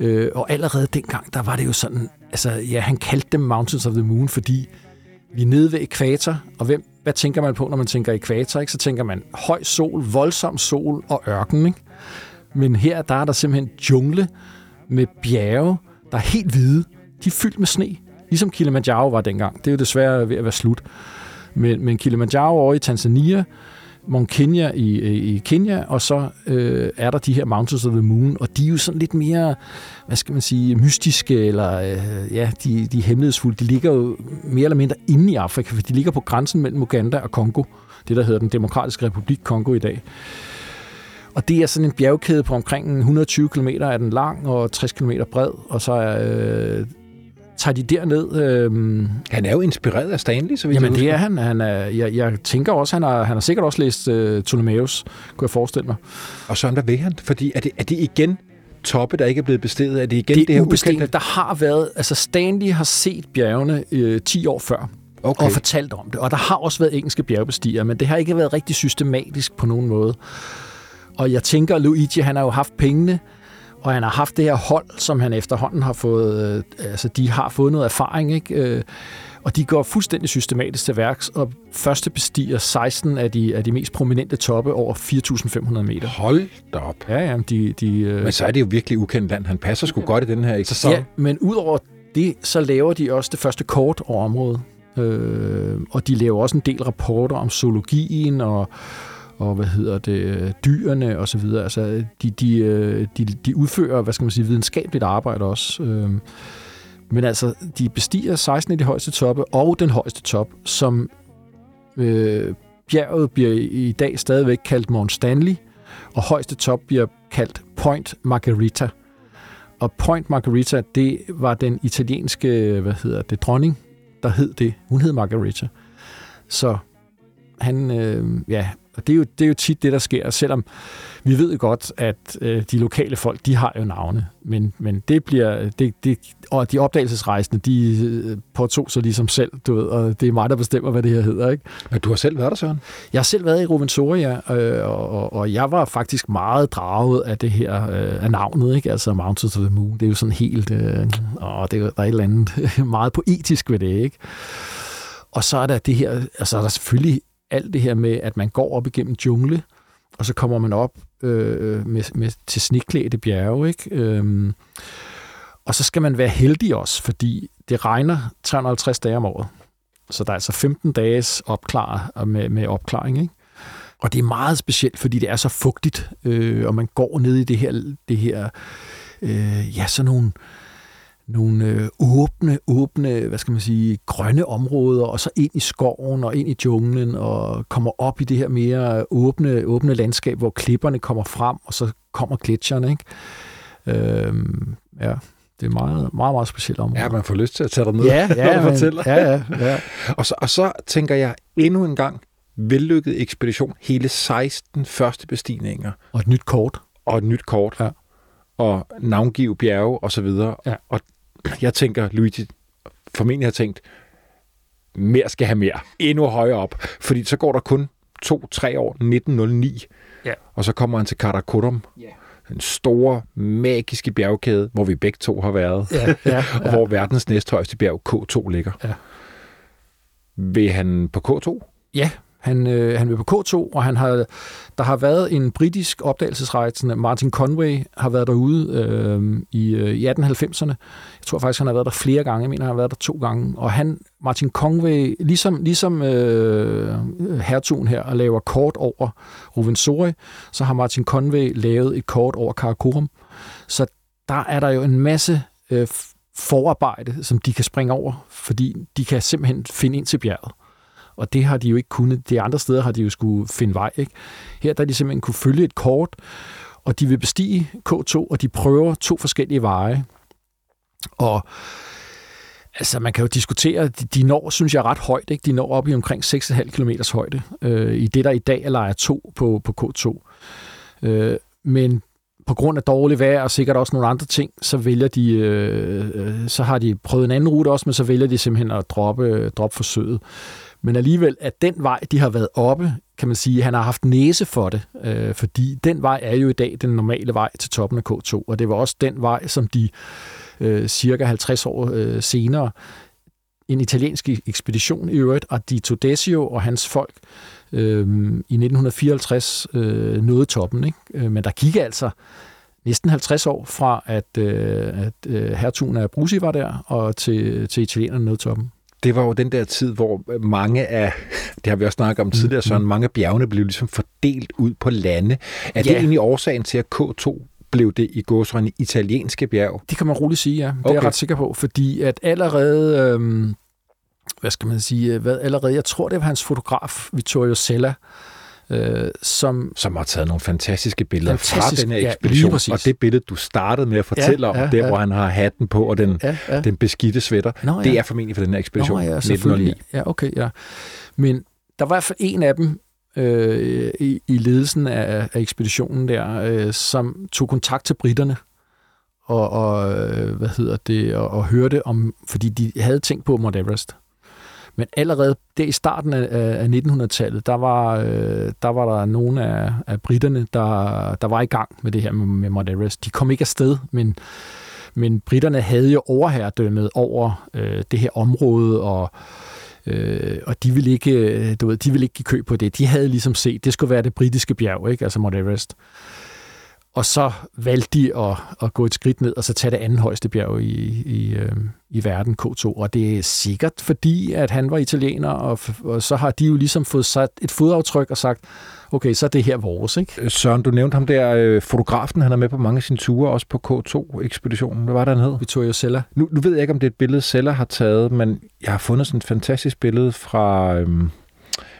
Øh, og allerede dengang, der var det jo sådan, altså ja, han kaldte dem Mountains of the Moon, fordi Vi er nede ved ekvator, og hvem, hvad tænker man på, når man tænker ekvator? Ikke? Så tænker man høj sol, voldsom sol og ørken. Ikke? Men her der er der simpelthen jungle med bjerge, der er helt hvide. De er fyldt med sne, ligesom Kilimanjaro var dengang. Det er jo desværre ved at være slut. Men, men Kilimanjaro over i Tanzania, Mount Kenya i, i Kenya, og så øh, er der de her Mountains of the Moon, og de er jo sådan lidt mere, hvad skal man sige, mystiske, eller øh, ja, de, de er hemmelighedsfulde. De ligger jo mere eller mindre inde i Afrika, for de ligger på grænsen mellem Uganda og Kongo, det der hedder den demokratiske republik Kongo i dag. Og det er sådan en bjergkæde på omkring 120 km er den lang og 60 km bred, og så er øh, tager de derned. Øh, han er jo inspireret af Stanley, så vidt Jamen, det er han. han er, jeg, jeg tænker også, han har, han har sikkert også læst øh, Ptolemæus, kunne jeg forestille mig. Og så hvad vil han? Fordi er det, er det igen toppe, der ikke er blevet bestedet? Er det igen det, det her ubestemte? Der har været... Altså, Stanley har set bjergene øh, 10 år før. Okay. og fortalt om det. Og der har også været engelske bjergbestigere, men det har ikke været rigtig systematisk på nogen måde. Og jeg tænker, Luigi, han har jo haft pengene, og han har haft det her hold, som han efterhånden har fået, øh, altså de har fået noget erfaring, ikke? Øh, og de går fuldstændig systematisk til værks, og første bestiger 16 af de, af de mest prominente toppe over 4.500 meter. Hold da op. Ja, ja. De, de, øh... Men så er det jo virkelig ukendt land. Han passer sgu godt i den her sæson. Ja, men udover det, så laver de også det første kort over området. Øh, og de laver også en del rapporter om zoologien og og hvad hedder det, dyrene og så videre. Altså, de, de, øh, de, de udfører, hvad skal man sige, videnskabeligt arbejde også. Øhm, men altså, de bestiger 16 af de højeste toppe og den højeste top, som øh, bjerget bliver i dag stadigvæk kaldt Mount Stanley, og højeste top bliver kaldt Point Margarita. Og Point Margarita, det var den italienske, hvad hedder det, dronning, der hed det. Hun hed Margarita. Så han, øh, ja, og det er, jo, det er jo tit det, der sker, selvom vi ved godt, at øh, de lokale folk, de har jo navne, men, men det bliver, det, det, og de opdagelsesrejsende, de øh, påtog sig ligesom selv, du ved, og det er mig, der bestemmer, hvad det her hedder, ikke? Men du har selv været der, Søren? Jeg har selv været i Rovensoria, øh, og, og, og jeg var faktisk meget draget af det her, øh, af navnet, ikke? Altså Mountains of the Moon, det er jo sådan helt, øh, åh, det er, der er et eller andet meget poetisk ved det, ikke? Og så er der det her, altså er der selvfølgelig alt det her med, at man går op igennem jungle, og så kommer man op øh, med, med, til sniklædte bjerge, ikke? Øhm, og så skal man være heldig også, fordi det regner 350 dage om året. Så der er altså 15 dages opklar med, med opklaring, ikke? Og det er meget specielt, fordi det er så fugtigt, øh, og man går ned i det her, det her øh, ja, sådan nogle, øh, nogle øh, åbne, åbne, hvad skal man sige, grønne områder, og så ind i skoven og ind i junglen, og kommer op i det her mere åbne, åbne landskab, hvor klipperne kommer frem, og så kommer gletsjerne, ikke? Øhm, ja, det er meget, meget, meget specielt område. Ja, man får lyst til at tage dig ned ja, ja, og fortælle. Ja, ja, ja. og, så, og så tænker jeg endnu en gang, vellykket ekspedition, hele 16 første bestigninger. Og et nyt kort. Og et nyt kort. Ja. Og navngive bjerge og så videre. Ja. Og jeg tænker, Luigi formentlig har tænkt, mere skal have mere. Endnu højere op. Fordi så går der kun to-tre år, 1909. Ja. Og så kommer han til Karakorum. Ja. Den store, magiske bjergkæde, hvor vi begge to har været. Ja, ja, ja. og hvor verdens næsthøjeste bjerg, K2, ligger. Ja. Vil han på K2? Ja, han, øh, han vil på K2, og han har, der har været en britisk opdagelsesrejsende, Martin Conway, har været derude øh, i, øh, i 1890'erne. Jeg tror faktisk, han har været der flere gange. Jeg mener, han har været der to gange. Og han, Martin Conway, ligesom, ligesom øh, hertugen her, og laver kort over Rovensori, så har Martin Conway lavet et kort over Karakorum. Så der er der jo en masse øh, forarbejde, som de kan springe over, fordi de kan simpelthen finde ind til bjerget. Og det har de jo ikke kunnet. De andre steder har de jo skulle finde vej. Ikke? Her der de simpelthen kunne følge et kort, og de vil bestige K2, og de prøver to forskellige veje. Og altså, man kan jo diskutere, de, når, synes jeg, ret højt. Ikke? De når op i omkring 6,5 km højde, øh, i det, der i dag er lejr 2 på, på K2. Øh, men på grund af dårligt vejr og sikkert også nogle andre ting, så vælger de, øh, øh så har de prøvet en anden rute også, men så vælger de simpelthen at droppe, øh, droppe forsøget. Men alligevel, at den vej, de har været oppe, kan man sige, han har haft næse for det, øh, fordi den vej er jo i dag den normale vej til toppen af K2, og det var også den vej, som de øh, cirka 50 år øh, senere en italiensk ekspedition i øvrigt, og Di Todesio og hans folk øh, i 1954 øh, nåede toppen. Ikke? Øh, men der gik altså næsten 50 år fra, at, øh, at øh, hertugen af Brusi var der, og til, til italienerne nåede toppen. Det var jo den der tid, hvor mange af, det har vi også snakket om tidligere, mm. sådan mange af bjergene blev ligesom fordelt ud på lande. Er ja. det egentlig årsagen til, at K2 blev det i godsrønne italienske bjerg? Det kan man roligt sige, ja. Det okay. er jeg ret sikker på, fordi at allerede, øhm, hvad skal man sige, hvad, allerede, jeg tror, det var hans fotograf, Vittorio Sella, øh, som... Som har taget nogle fantastiske billeder fantastisk, fra den her ekspedition, ja, og det billede, du startede med at fortælle ja, om, ja, der ja. hvor han har hatten på, og den, ja, ja. den beskidte svætter, Nå, ja. det er formentlig for den her ekspedition, Nå, ja, 1909. Ja, okay, ja. Men der var i hvert fald en af dem, øh, i, i ledelsen af, af ekspeditionen der, øh, som tog kontakt til britterne og, og øh, hvad hedder det, og, og hørte om, fordi de havde tænkt på Mount Everest. Men allerede der i starten af, af 1900-tallet, der var, øh, der var der nogle af, af britterne, der, der var i gang med det her med, med Mount Everest. De kom ikke afsted, men, men britterne havde jo overherredømmet over øh, det her område, og Øh, og de ville, ikke, øh, du ved, de ville ikke give køb på det. De havde ligesom set, det skulle være det britiske bjerg, ikke? altså Mount Everest. Og så valgte de at, at gå et skridt ned, og så tage det anden højeste bjerg i, i, øh, i verden, K2. Og det er sikkert fordi, at han var italiener, og, og så har de jo ligesom fået sat et fodaftryk og sagt, okay, så er det her vores. Ikke? Søren, du nævnte ham der, øh, fotografen, han er med på mange af sine ture, også på K2-ekspeditionen. Hvad var det, han hed? Vittorio Sella. Nu, nu ved jeg ikke, om det er et billede, Sella har taget, men jeg har fundet sådan et fantastisk billede fra, øhm,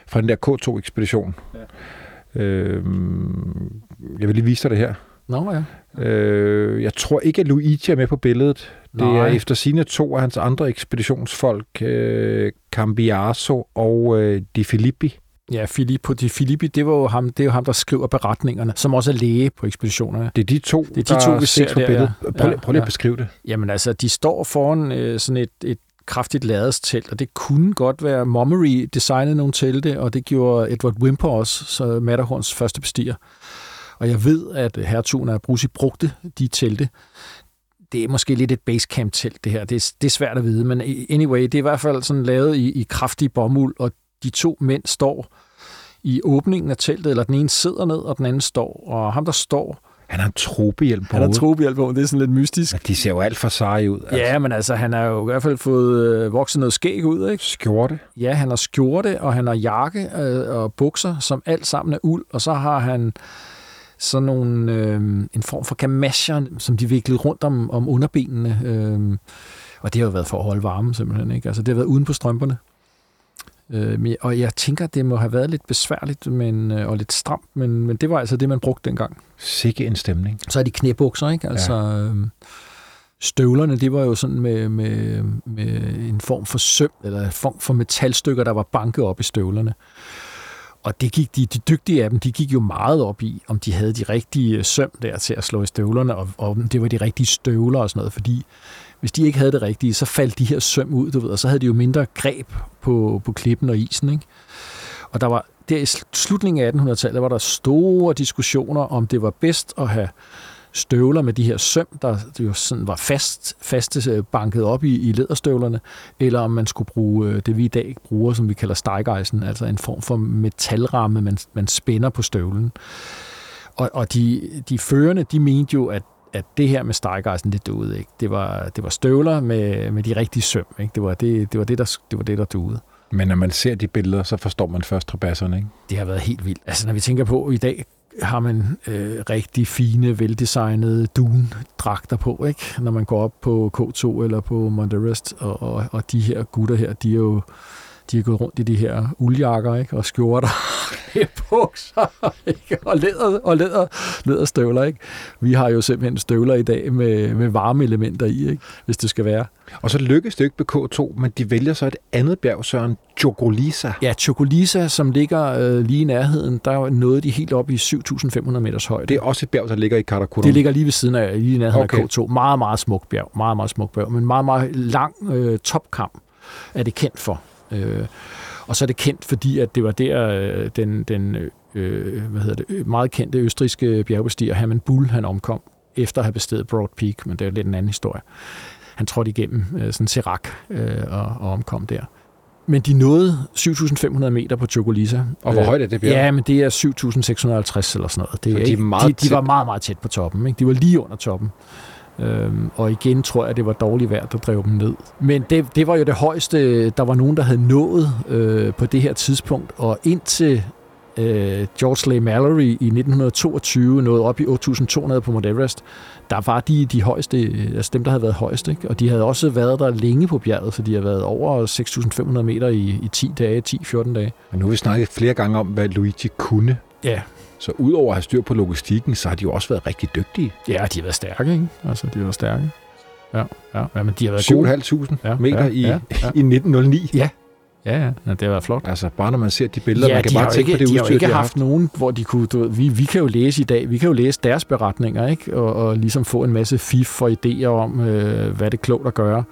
fra den der K2-ekspedition. Ja. Øhm, jeg vil lige vise dig det her. Nå ja. Øh, jeg tror ikke, at Luigi er med på billedet. Det Nej. er efter sine to af hans andre ekspeditionsfolk, øh, Cambiaso og øh, Di Filippi. Ja, Filippo Di Filippi, det, var jo ham, det er jo ham, der skriver beretningerne, som også er læge på ekspeditionerne. Det er de to, det er de to vi ser på billedet. Ja. Prøv, prøv lige ja. at beskrive det. Jamen altså, de står foran øh, sådan et, et kraftigt telt, og det kunne godt være Mommery designede nogle telte, og det gjorde Edward Wimper også, så Matterhorns første bestiger. Og jeg ved, at hertugen af Brusi brugte de telte. Det er måske lidt et basecamp-telt, det her. Det er, det er svært at vide, men anyway, det er i hvert fald sådan lavet i, i kraftig bomuld, og de to mænd står i åbningen af teltet, eller den ene sidder ned, og den anden står. Og ham, der står, han har en trobehjelm på Han har trobehjelm på, det er sådan lidt mystisk. Ja, de ser jo alt for seje ud. Altså. Ja, men altså, han har jo i hvert fald fået øh, vokset noget skæg ud, ikke? Skjorte. Ja, han har skjorte, og han har jakke øh, og bukser, som alt sammen er uld, og så har han sådan nogle, øh, en form for gamasjer, som de viklede rundt om, om underbenene. Øh, og det har jo været for at holde varme, simpelthen. Ikke? Altså, det har været uden på strømperne. Øh, og jeg tænker, det må have været lidt besværligt men, øh, og lidt stramt, men, men det var altså det, man brugte dengang. Sikke en stemning. Så er de knæbukser, ikke? Altså, ja. øh, støvlerne, det var jo sådan med, med, med en form for søm, eller en form for metalstykker, der var banket op i støvlerne. Og det gik de, de dygtige af dem, de gik jo meget op i, om de havde de rigtige øh, søm der til at slå i støvlerne, og, og om det var de rigtige støvler og sådan noget, fordi hvis de ikke havde det rigtige, så faldt de her søm ud, du ved, og så havde de jo mindre greb på, på klippen og isen, ikke? Og der var, der i slutningen af 1800-tallet var der store diskussioner, om det var bedst at have støvler med de her søm, der jo sådan var fast, fast øh, banket op i, i læderstøvlerne, eller om man skulle bruge øh, det, vi i dag bruger, som vi kalder stejgejsen, altså en form for metalramme, man, man spænder på støvlen. Og, og de, de førende, de mente jo, at at det her med stejgejsen, det duede ikke. Det var, det var støvler med, med de rigtige søm. Ikke? Det, var det, det, var det, der, det var det, der duede. Men når man ser de billeder, så forstår man først trabasserne, ikke? Det har været helt vildt. Altså, når vi tænker på, i dag har man øh, rigtig fine, veldesignede dun-dragter på, ikke? Når man går op på K2 eller på Monterest, Everest, og, og, og de her gutter her, de er jo de har gået rundt i de her uldjakker, ikke? Og skjorter, bukser, ikke? Og læder, og læder, læderstøvler, ikke? Vi har jo simpelthen støvler i dag med, med varme elementer i, ikke? Hvis det skal være. Og så lykkes det ikke på K2, men de vælger så et andet bjerg, Søren, Chocolisa. Ja, Chocolisa, som ligger øh, lige i nærheden, der nåede de helt op i 7.500 meters højde. Det er også et bjerg, der ligger i Karakorum. Det ligger lige ved siden af, lige i nærheden okay. af K2. Meget, meget smukt bjerg. Meget, meget smukt bjerg. Men meget, meget lang øh, topkamp er det kendt for. Øh, og så er det kendt, fordi at det var der, øh, den, den øh, hvad hedder det, meget kendte østriske bjergbestiger Hermann Bull, han omkom, efter at have bestedet Broad Peak, men det er lidt en anden historie. han trådte igennem øh, sådan Serac øh, og, og omkom der. Men de nåede 7.500 meter på Chocolisa. Og hvor højt er det bjerg? Ja, men det er 7.650 eller sådan noget. Det er Så de er ikke, meget de, de var meget, meget tæt på toppen. Ikke? De var lige under toppen. Øhm, og igen tror jeg, det var dårligt vejr, der drev dem ned. Men det, det var jo det højeste, der var nogen, der havde nået øh, på det her tidspunkt. Og indtil øh, George Leigh Mallory i 1922 nåede op i 8.200 på Mount Everest, der var de de højeste, øh, altså dem, der havde været højst. Ikke? Og de havde også været der længe på bjerget, så de har været over 6.500 meter i, i 10 dage, 10-14 dage. Men nu har vi snakket flere gange om, hvad Luigi kunne. Ja, Så udover at have styr på logistikken, så har de jo også været rigtig dygtige. ja de har været stærke, ikke? Altså, de har været stærke. Ja, ja, ja men de har været gode. 7.500 Ja, meter ja, i, ja, ja. i 1909. Ja, ja, ja, det har været flot. Altså, bare når man ser de billeder, ja, man kan bare har tænke ikke, på det de har udstyr, ikke de har haft nogen, hvor de kunne... Du, vi, vi kan jo læse i dag, vi kan jo læse deres beretninger, ikke? Og, og ligesom få en masse fif og idéer om, øh, hvad det er klogt at gøre.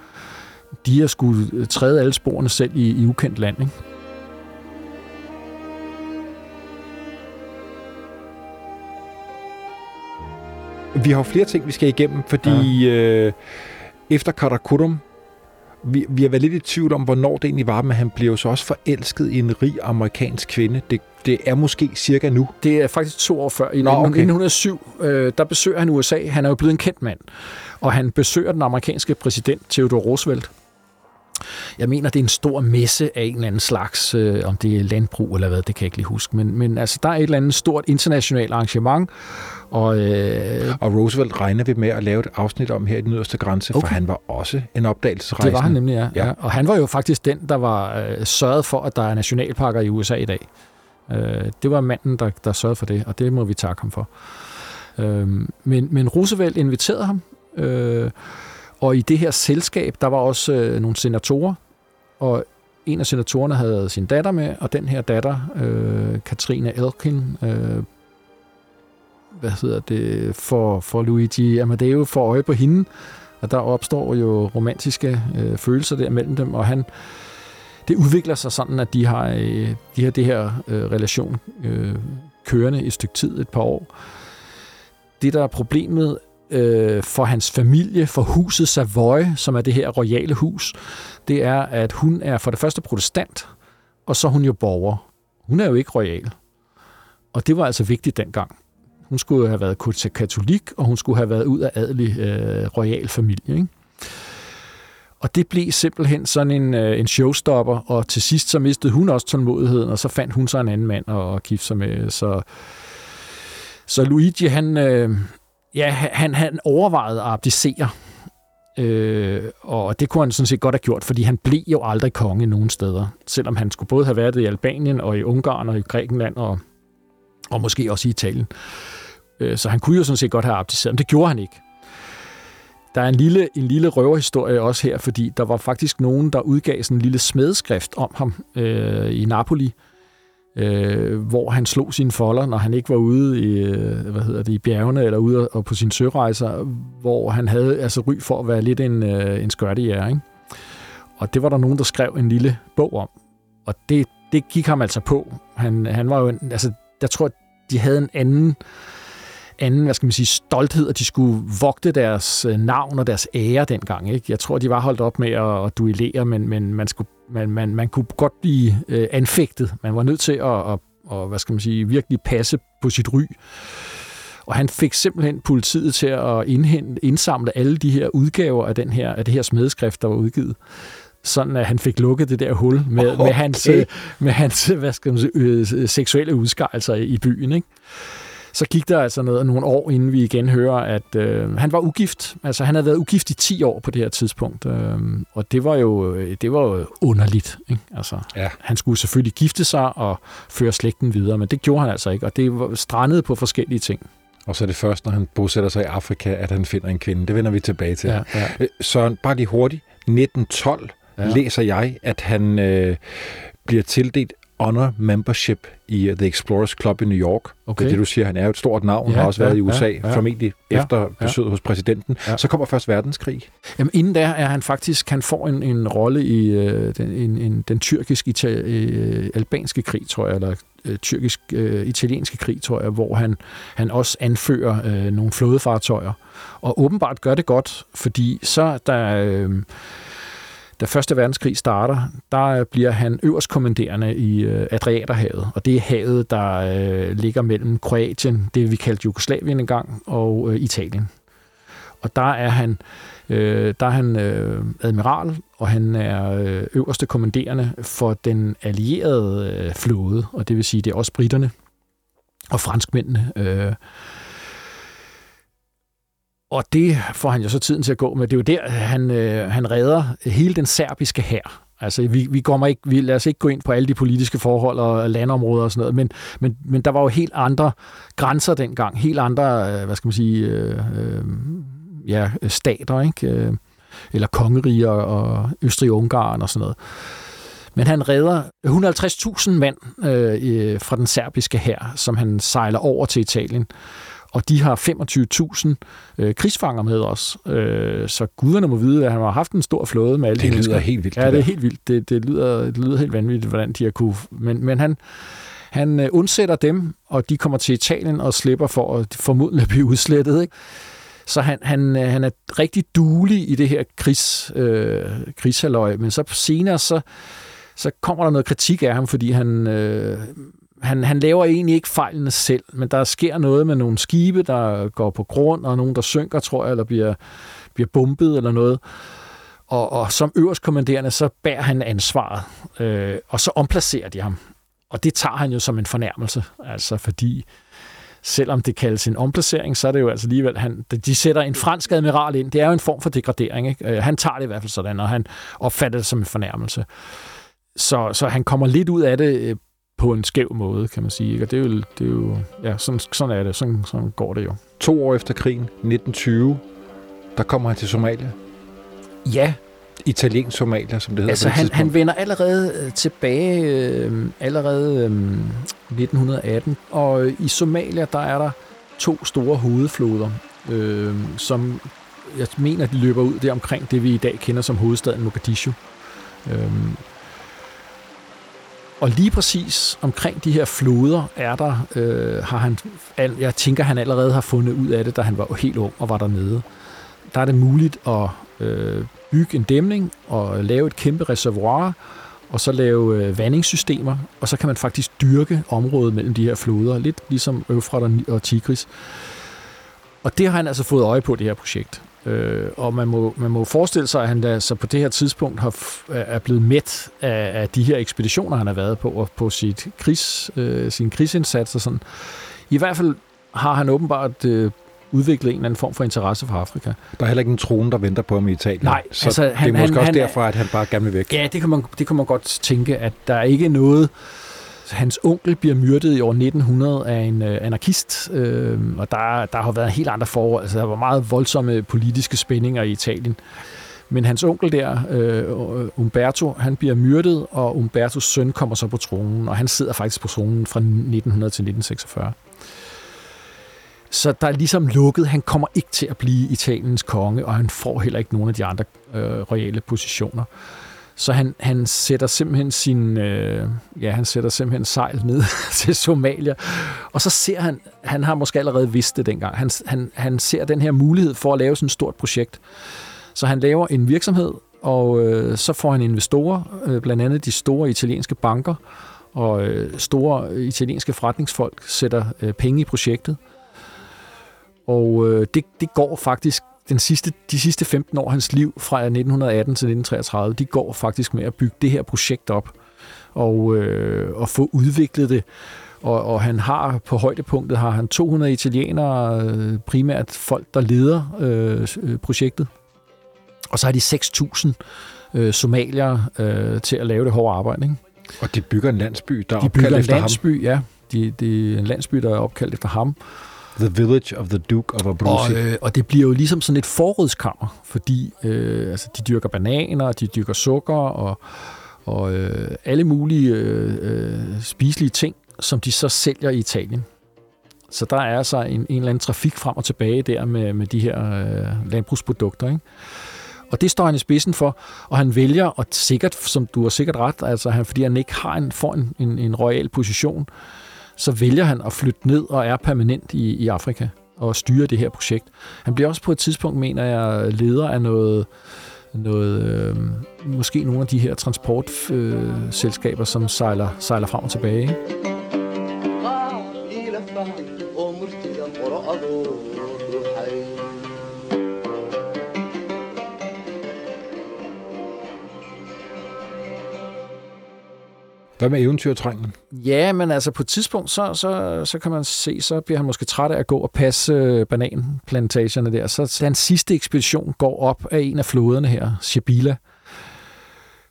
De har skulle træde alle sporene selv i, i ukendt land, ikke? Vi har jo flere ting, vi skal igennem, fordi ja. øh, efter Karakurum, vi, vi har været lidt i tvivl om, hvornår det egentlig var, men han blev jo så også forelsket i en rig amerikansk kvinde. Det, det er måske cirka nu. Det er faktisk to år før. I Nå, okay. 1907, øh, der besøger han USA. Han er jo blevet en kendt mand. Og han besøger den amerikanske præsident, Theodore Roosevelt. Jeg mener, det er en stor messe af en eller anden slags, øh, om det er landbrug eller hvad, det kan jeg ikke lige huske. Men, men altså, der er et eller andet stort internationalt arrangement, og øh, Og Roosevelt regner vi med at lave et afsnit om her i den yderste grænse, okay. for han var også en opdagelsesrejsende. det var han nemlig, ja. Ja. Og han var jo faktisk den, der var øh, sørget for, at der er nationalparker i USA i dag. Øh, det var manden, der, der sørgede for det, og det må vi takke ham for. Øh, men, men Roosevelt inviterede ham, øh, og i det her selskab, der var også øh, nogle senatorer, og en af senatorerne havde sin datter med, og den her datter, øh, Katrina Elkin, øh, hvad hedder det, for, for Luigi Amadeo, får øje på hende, og der opstår jo romantiske øh, følelser der mellem dem, og han, det udvikler sig sådan, at de har, øh, de har det her øh, relation øh, kørende i et stykke tid, et par år. Det, der er problemet øh, for hans familie, for huset Savoy, som er det her royale hus, det er, at hun er for det første protestant, og så er hun jo borger. Hun er jo ikke royal. Og det var altså vigtigt dengang. Hun skulle have været katolik, og hun skulle have været ud af adelig øh, royal familie. Ikke? Og det blev simpelthen sådan en, øh, en showstopper, og til sidst så mistede hun også tålmodigheden, og så fandt hun så en anden mand at, at gifte sig med. Så, så Luigi, han, øh, ja, han, han overvejede at abdicere, øh, og det kunne han sådan set godt have gjort, fordi han blev jo aldrig konge nogen steder, selvom han skulle både have været det i Albanien og i Ungarn og i Grækenland og, og måske også i Italien. Øh, Øh, så han kunne jo sådan set godt have abdiceret, men det gjorde han ikke. Der er en lille, en lille røverhistorie også her, fordi der var faktisk nogen, der udgav sådan en lille smedskrift om ham øh, i Napoli, øh, hvor han slog sine folder, når han ikke var ude i, øh, hvad hedder det, i bjergene eller ude og, på sine sørejser, hvor han havde altså ry for at være lidt en, øh, en skørtejæger, ikke? Og det var der nogen, der skrev en lille bog om. Og det, det gik ham altså på. Han, han var jo en, altså, jeg tror, de havde en anden anden, hvad skal man sige, stolthed, at de skulle vogte deres øh, navn og deres ære dengang. Ikke? Jeg tror, de var holdt op med at, at duellere, men, men man, skulle, man, man, man kunne godt blive øh, anfægtet. Man var nødt til at, at, at, hvad skal man sige, virkelig passe på sit ry. Og han fik simpelthen politiet til at indhente, indsamle alle de her udgaver af, den her, af det her smedeskrift, der var udgivet sådan at han fik lukket det der hul med, okay. med, hans, øh, med hans hvad skal man sige, øh, seksuelle udskejelser i byen. Ikke? Så gik der altså noget, nogle år, inden vi igen hører, at øh, han var ugift. Altså han havde været ugift i 10 år på det her tidspunkt. Øh, og det var jo, det var jo underligt. Ikke? Altså, Ja. Han skulle selvfølgelig gifte sig og føre slægten videre, men det gjorde han altså ikke. Og det var strandet på forskellige ting. Og så er det først, når han bosætter sig i Afrika, at han finder en kvinde. Det vender vi tilbage til. Ja, ja. Øh, Så bare lige hurtigt. 1912 ja. Ja. læser jeg, at han øh, bliver tildelt honor membership i uh, The Explorers Club i New York. Okay. Det er det, du siger. Han er jo et stort navn, Ja, har også ja, været i USA, ja, ja. formentlig Ja, efter besøget hos præsidenten. Ja. Så kommer først verdenskrig. Jamen, inden da er han faktisk, han får en, en rolle i øh, den, en, en, den tyrkisk-albanske krig, tror jeg, eller øh, tyrkisk-italienske øh, krig, tror jeg, hvor han, han også anfører øh, nogle flådefartøjer. Og åbenbart gør det godt, fordi så der... Øh, da Første Verdenskrig starter, der øh, bliver han øverstkommanderende i øh, Adriaterhavet, og det er havet, der øh, ligger mellem Kroatien, det vi kaldte Jugoslavien engang, og øh, Italien. Og der er han, øh, der er han øh, admiral, og han er øh, øverste kommanderende for den allierede øh, flåde, og det vil sige, det er også britterne og franskmændene. Øh, og det får han jo så tiden til at gå med. Det er jo der, han, øh, han redder hele den serbiske hær. Altså, vi, vi kommer ikke, vi lader os ikke gå ind på alle de politiske forhold og landområder og sådan noget, men, men, men der var jo helt andre grænser dengang, helt andre, øh, hvad skal man sige, øh, øh, ja, stater, ikke? Øh, eller kongeriger og Østrig-Ungarn og sådan noget. Men han redder 150.000 mand øh, fra den serbiske hær, som han sejler over til Italien og de har 25.000 øh, krigsfanger med os. Øh, så guderne må vide, at han har haft en stor flåde med alle det de lyder helt vildt. Ja, det er helt vildt. Det, det, lyder, det lyder helt vanvittigt, hvordan de har kunne... Men, men han, han øh, undsætter dem, og de kommer til Italien og slipper for at formodentlig blive udslettet. Ikke? Så han, han, øh, han er rigtig duelig i det her krigs, øh, krigshalløj, men så senere så, så kommer der noget kritik af ham, fordi han, øh, han, han laver egentlig ikke fejlene selv, men der sker noget med nogle skibe, der går på grund, og nogen, der synker, tror jeg, eller bliver, bliver bumpet eller noget. Og, og som øverstkommanderende, så bærer han ansvaret, øh, og så omplacerer de ham. Og det tager han jo som en fornærmelse, altså fordi selvom det kaldes en omplacering, så er det jo altså alligevel, han, de sætter en fransk admiral ind. Det er jo en form for degradering. Ikke? Øh, han tager det i hvert fald sådan, og han opfatter det som en fornærmelse. Så, så han kommer lidt ud af det øh, på en skæv måde, kan man sige. Og det er jo, det er jo ja, sådan, sådan er det. Sådan, sådan går det jo. To år efter krigen, 1920, der kommer han til Somalia. Ja. Italiensk Somalia, som det hedder altså, han, han vender allerede øh, tilbage, øh, allerede øh, 1918. Og i Somalia, der er der to store hovedfloder, øh, som jeg mener, de løber ud der omkring det, vi i dag kender som hovedstaden Mogadishu. Øh, og lige præcis omkring de her floder er der, øh, har han, jeg tænker, han allerede har fundet ud af det, da han var helt ung og var dernede. Der er det muligt at øh, bygge en dæmning og lave et kæmpe reservoir, og så lave øh, vandingssystemer, og så kan man faktisk dyrke området mellem de her floder, lidt ligesom Øfrat og Tigris. Og det har han altså fået øje på, det her projekt. Øh, og man må, man må forestille sig, at han så på det her tidspunkt har, er blevet mæt af, af de her ekspeditioner, han har været på, og på sit krigs, øh, sin krigsindsats og sådan. I hvert fald har han åbenbart øh, udviklet en eller anden form for interesse for Afrika. Der er heller ikke en trone, der venter på ham i Italien. Nej, så altså, han, det er måske han, også han, derfor, at han bare gerne vil væk. Ja, det kan, man, det kan man godt tænke, at der er ikke noget Hans onkel bliver myrdet i år 1900 af en øh, anarkist, øh, og der, der har været helt andre forhold. Altså, der var meget voldsomme politiske spændinger i Italien. Men hans onkel der, øh, Umberto, han bliver myrdet, og Umbertos søn kommer så på tronen, og han sidder faktisk på tronen fra 1900 til 1946. Så der er ligesom lukket, han kommer ikke til at blive Italiens konge, og han får heller ikke nogen af de andre øh, royale positioner. Så han, han sætter simpelthen sin, øh, ja, han sætter simpelthen sejl ned til Somalia, og så ser han, han har måske allerede vidst det dengang, han, han, han ser den her mulighed for at lave sådan et stort projekt. Så han laver en virksomhed, og øh, så får han investorer, øh, blandt andet de store italienske banker, og øh, store italienske forretningsfolk sætter øh, penge i projektet. Og øh, det, det går faktisk den sidste, de sidste 15 år af hans liv, fra 1918 til 1933, de går faktisk med at bygge det her projekt op og, øh, og få udviklet det. Og, og han har på højdepunktet har han 200 italienere, øh, primært folk, der leder øh, øh projektet. Og så har de 6.000 øh, somalier øh, til at lave det hårde arbejde. Ikke? Og de bygger en landsby, der er de bygger opkaldt en efter landsby, ham? ja. De, de, en landsby, der er opkaldt efter ham. The Village of the Duke of Abruzzi. Og, øh, og det bliver jo ligesom sådan et forrådskammer, fordi øh, altså, de dyrker bananer, de dyrker sukker og, og øh, alle mulige øh, øh, spiselige ting, som de så sælger i Italien. Så der er altså en, en eller anden trafik frem og tilbage der med, med de her øh, landbrugsprodukter. Ikke? Og det står han i spidsen for, og han vælger, og sikkert, som du har sikkert ret, altså han, fordi han ikke har en, får en, en, en royal position, så vælger han at flytte ned og er permanent i, i Afrika og styre det her projekt. Han bliver også på et tidspunkt, mener jeg, leder af noget, noget øh, måske nogle af de her transportselskaber, øh, som sejler, sejler frem og tilbage. Ikke? Hvad med eventyrtrængen? Ja, men altså på et tidspunkt, så, så, så kan man se, så bliver han måske træt af at gå og passe øh, bananplantagerne der. Så den sidste ekspedition går op af en af floderne her, Shabila.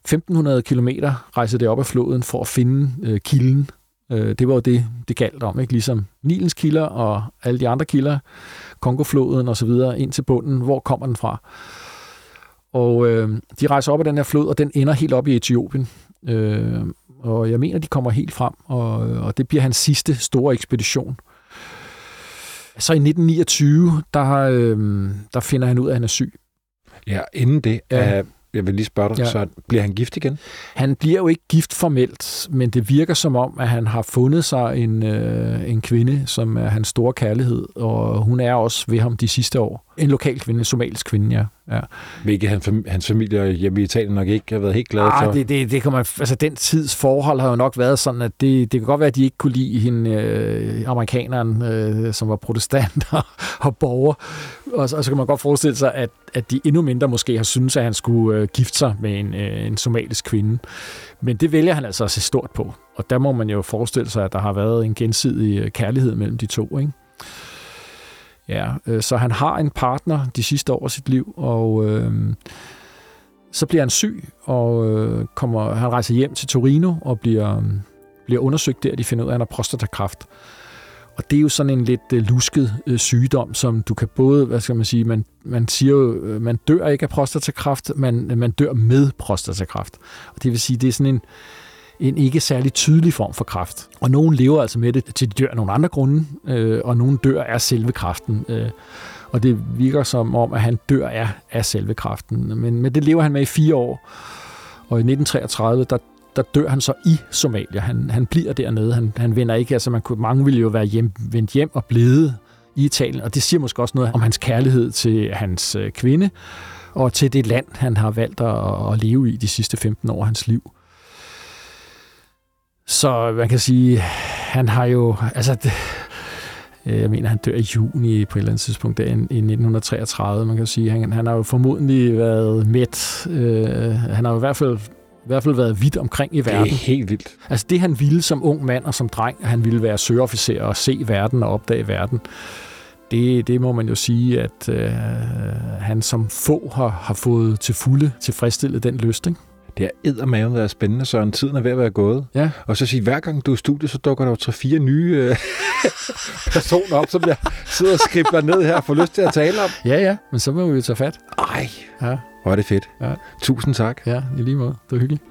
1500 kilometer rejser det op af floden for at finde øh, kilden. Øh, det var jo det, det galt om, ikke? Ligesom Nilens kilder og alle de andre kilder, Kongofloden og så videre, ind til bunden. Hvor kommer den fra? Og øh, de rejser op af den her flod, og den ender helt op i Etiopien. Øh, og jeg mener, de kommer helt frem, og, og det bliver hans sidste store ekspedition. Så i 1929, der, øh, der finder han ud af, at han er syg. Ja, inden det, ja. er, jeg vil lige spørge dig, ja. så bliver han gift igen? Han bliver jo ikke gift formelt, men det virker som om, at han har fundet sig en, øh, en kvinde, som er hans store kærlighed, og hun er også ved ham de sidste år. En lokal kvinde, en somalisk kvinde, ja. Ja. Hvilket han, hans familie hjemme i Italien nok ikke har været helt glade ah, for. Det, det, det kan man, altså, den tids forhold har jo nok været sådan, at det, det kan godt være, at de ikke kunne lide hende, øh, amerikaneren, øh, som var protestant og, og borger. Og, og så kan man godt forestille sig, at, at de endnu mindre måske har syntes, at han skulle øh, gifte sig med en, øh, en somalisk kvinde. Men det vælger han altså at se stort på. Og der må man jo forestille sig, at der har været en gensidig øh, kærlighed mellem de to, ikke? Ja, øh, så han har en partner de sidste år af sit liv, og øh, så bliver han syg, og øh, kommer, han rejser hjem til Torino og bliver, bliver undersøgt der. De finder ud af, at han har prostatakræft. Og det er jo sådan en lidt øh, lusket øh, sygdom, som du kan både, hvad skal man sige, man, man siger jo, øh, man dør ikke af prostatakræft, man, man dør med prostatakræft. Og det vil sige, det er sådan en, en ikke særlig tydelig form for kræft. Og nogen lever altså med det, til de dør af nogle andre grunde, øh, og nogen dør af selve kræften. Øh, og det virker som om, at han dør af, af selve kræften. Men, men det lever han med i fire år. Og i 1933, der, der dør han så i Somalia. Han, han bliver dernede. Han, han vender ikke. Altså man kunne, mange ville jo være hjem, vendt hjem og blevet i Italien. Og det siger måske også noget om hans kærlighed til hans øh, kvinde og til det land, han har valgt at, at leve i de sidste 15 år af hans liv. Så man kan sige, han har jo, altså, det, jeg mener, han dør i juni på et eller andet tidspunkt der i 1933. Man kan sige, han, han har jo formodentlig været mæt. Øh, han har jo i hvert fald i hvert fald været vidt omkring i verden. Det er helt vildt. Altså det, han ville som ung mand og som dreng, han ville være søofficer og se verden og opdage verden, det, det må man jo sige, at øh, han som få har, har fået til fulde tilfredsstillet den lyst, ikke? Det er eddermaven været spændende, så tiden er ved at være gået. Ja. Og så sige, hver gang du er i studiet, så dukker der jo tre-fire nye øh, personer op, som jeg sidder og skribler ned her og får lyst til at tale om. Ja, ja, men så må vi jo tage fat. Ej, Ja, hvor er det fedt. Ja. Tusind tak. ja, i lige måde. Det var hyggeligt.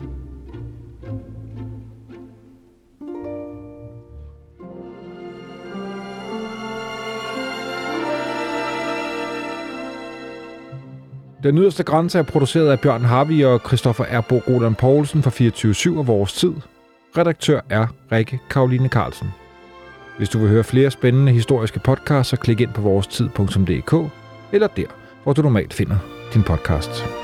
Den yderste grænse er produceret af Bjørn Harvey og Christoffer Erbo Roland Poulsen fra 24 og Vores Tid. Redaktør er Rikke Karoline Carlsen. Hvis du vil høre flere spændende historiske podcasts, så klik ind på vorestid.dk eller der, hvor du normalt finder din podcast.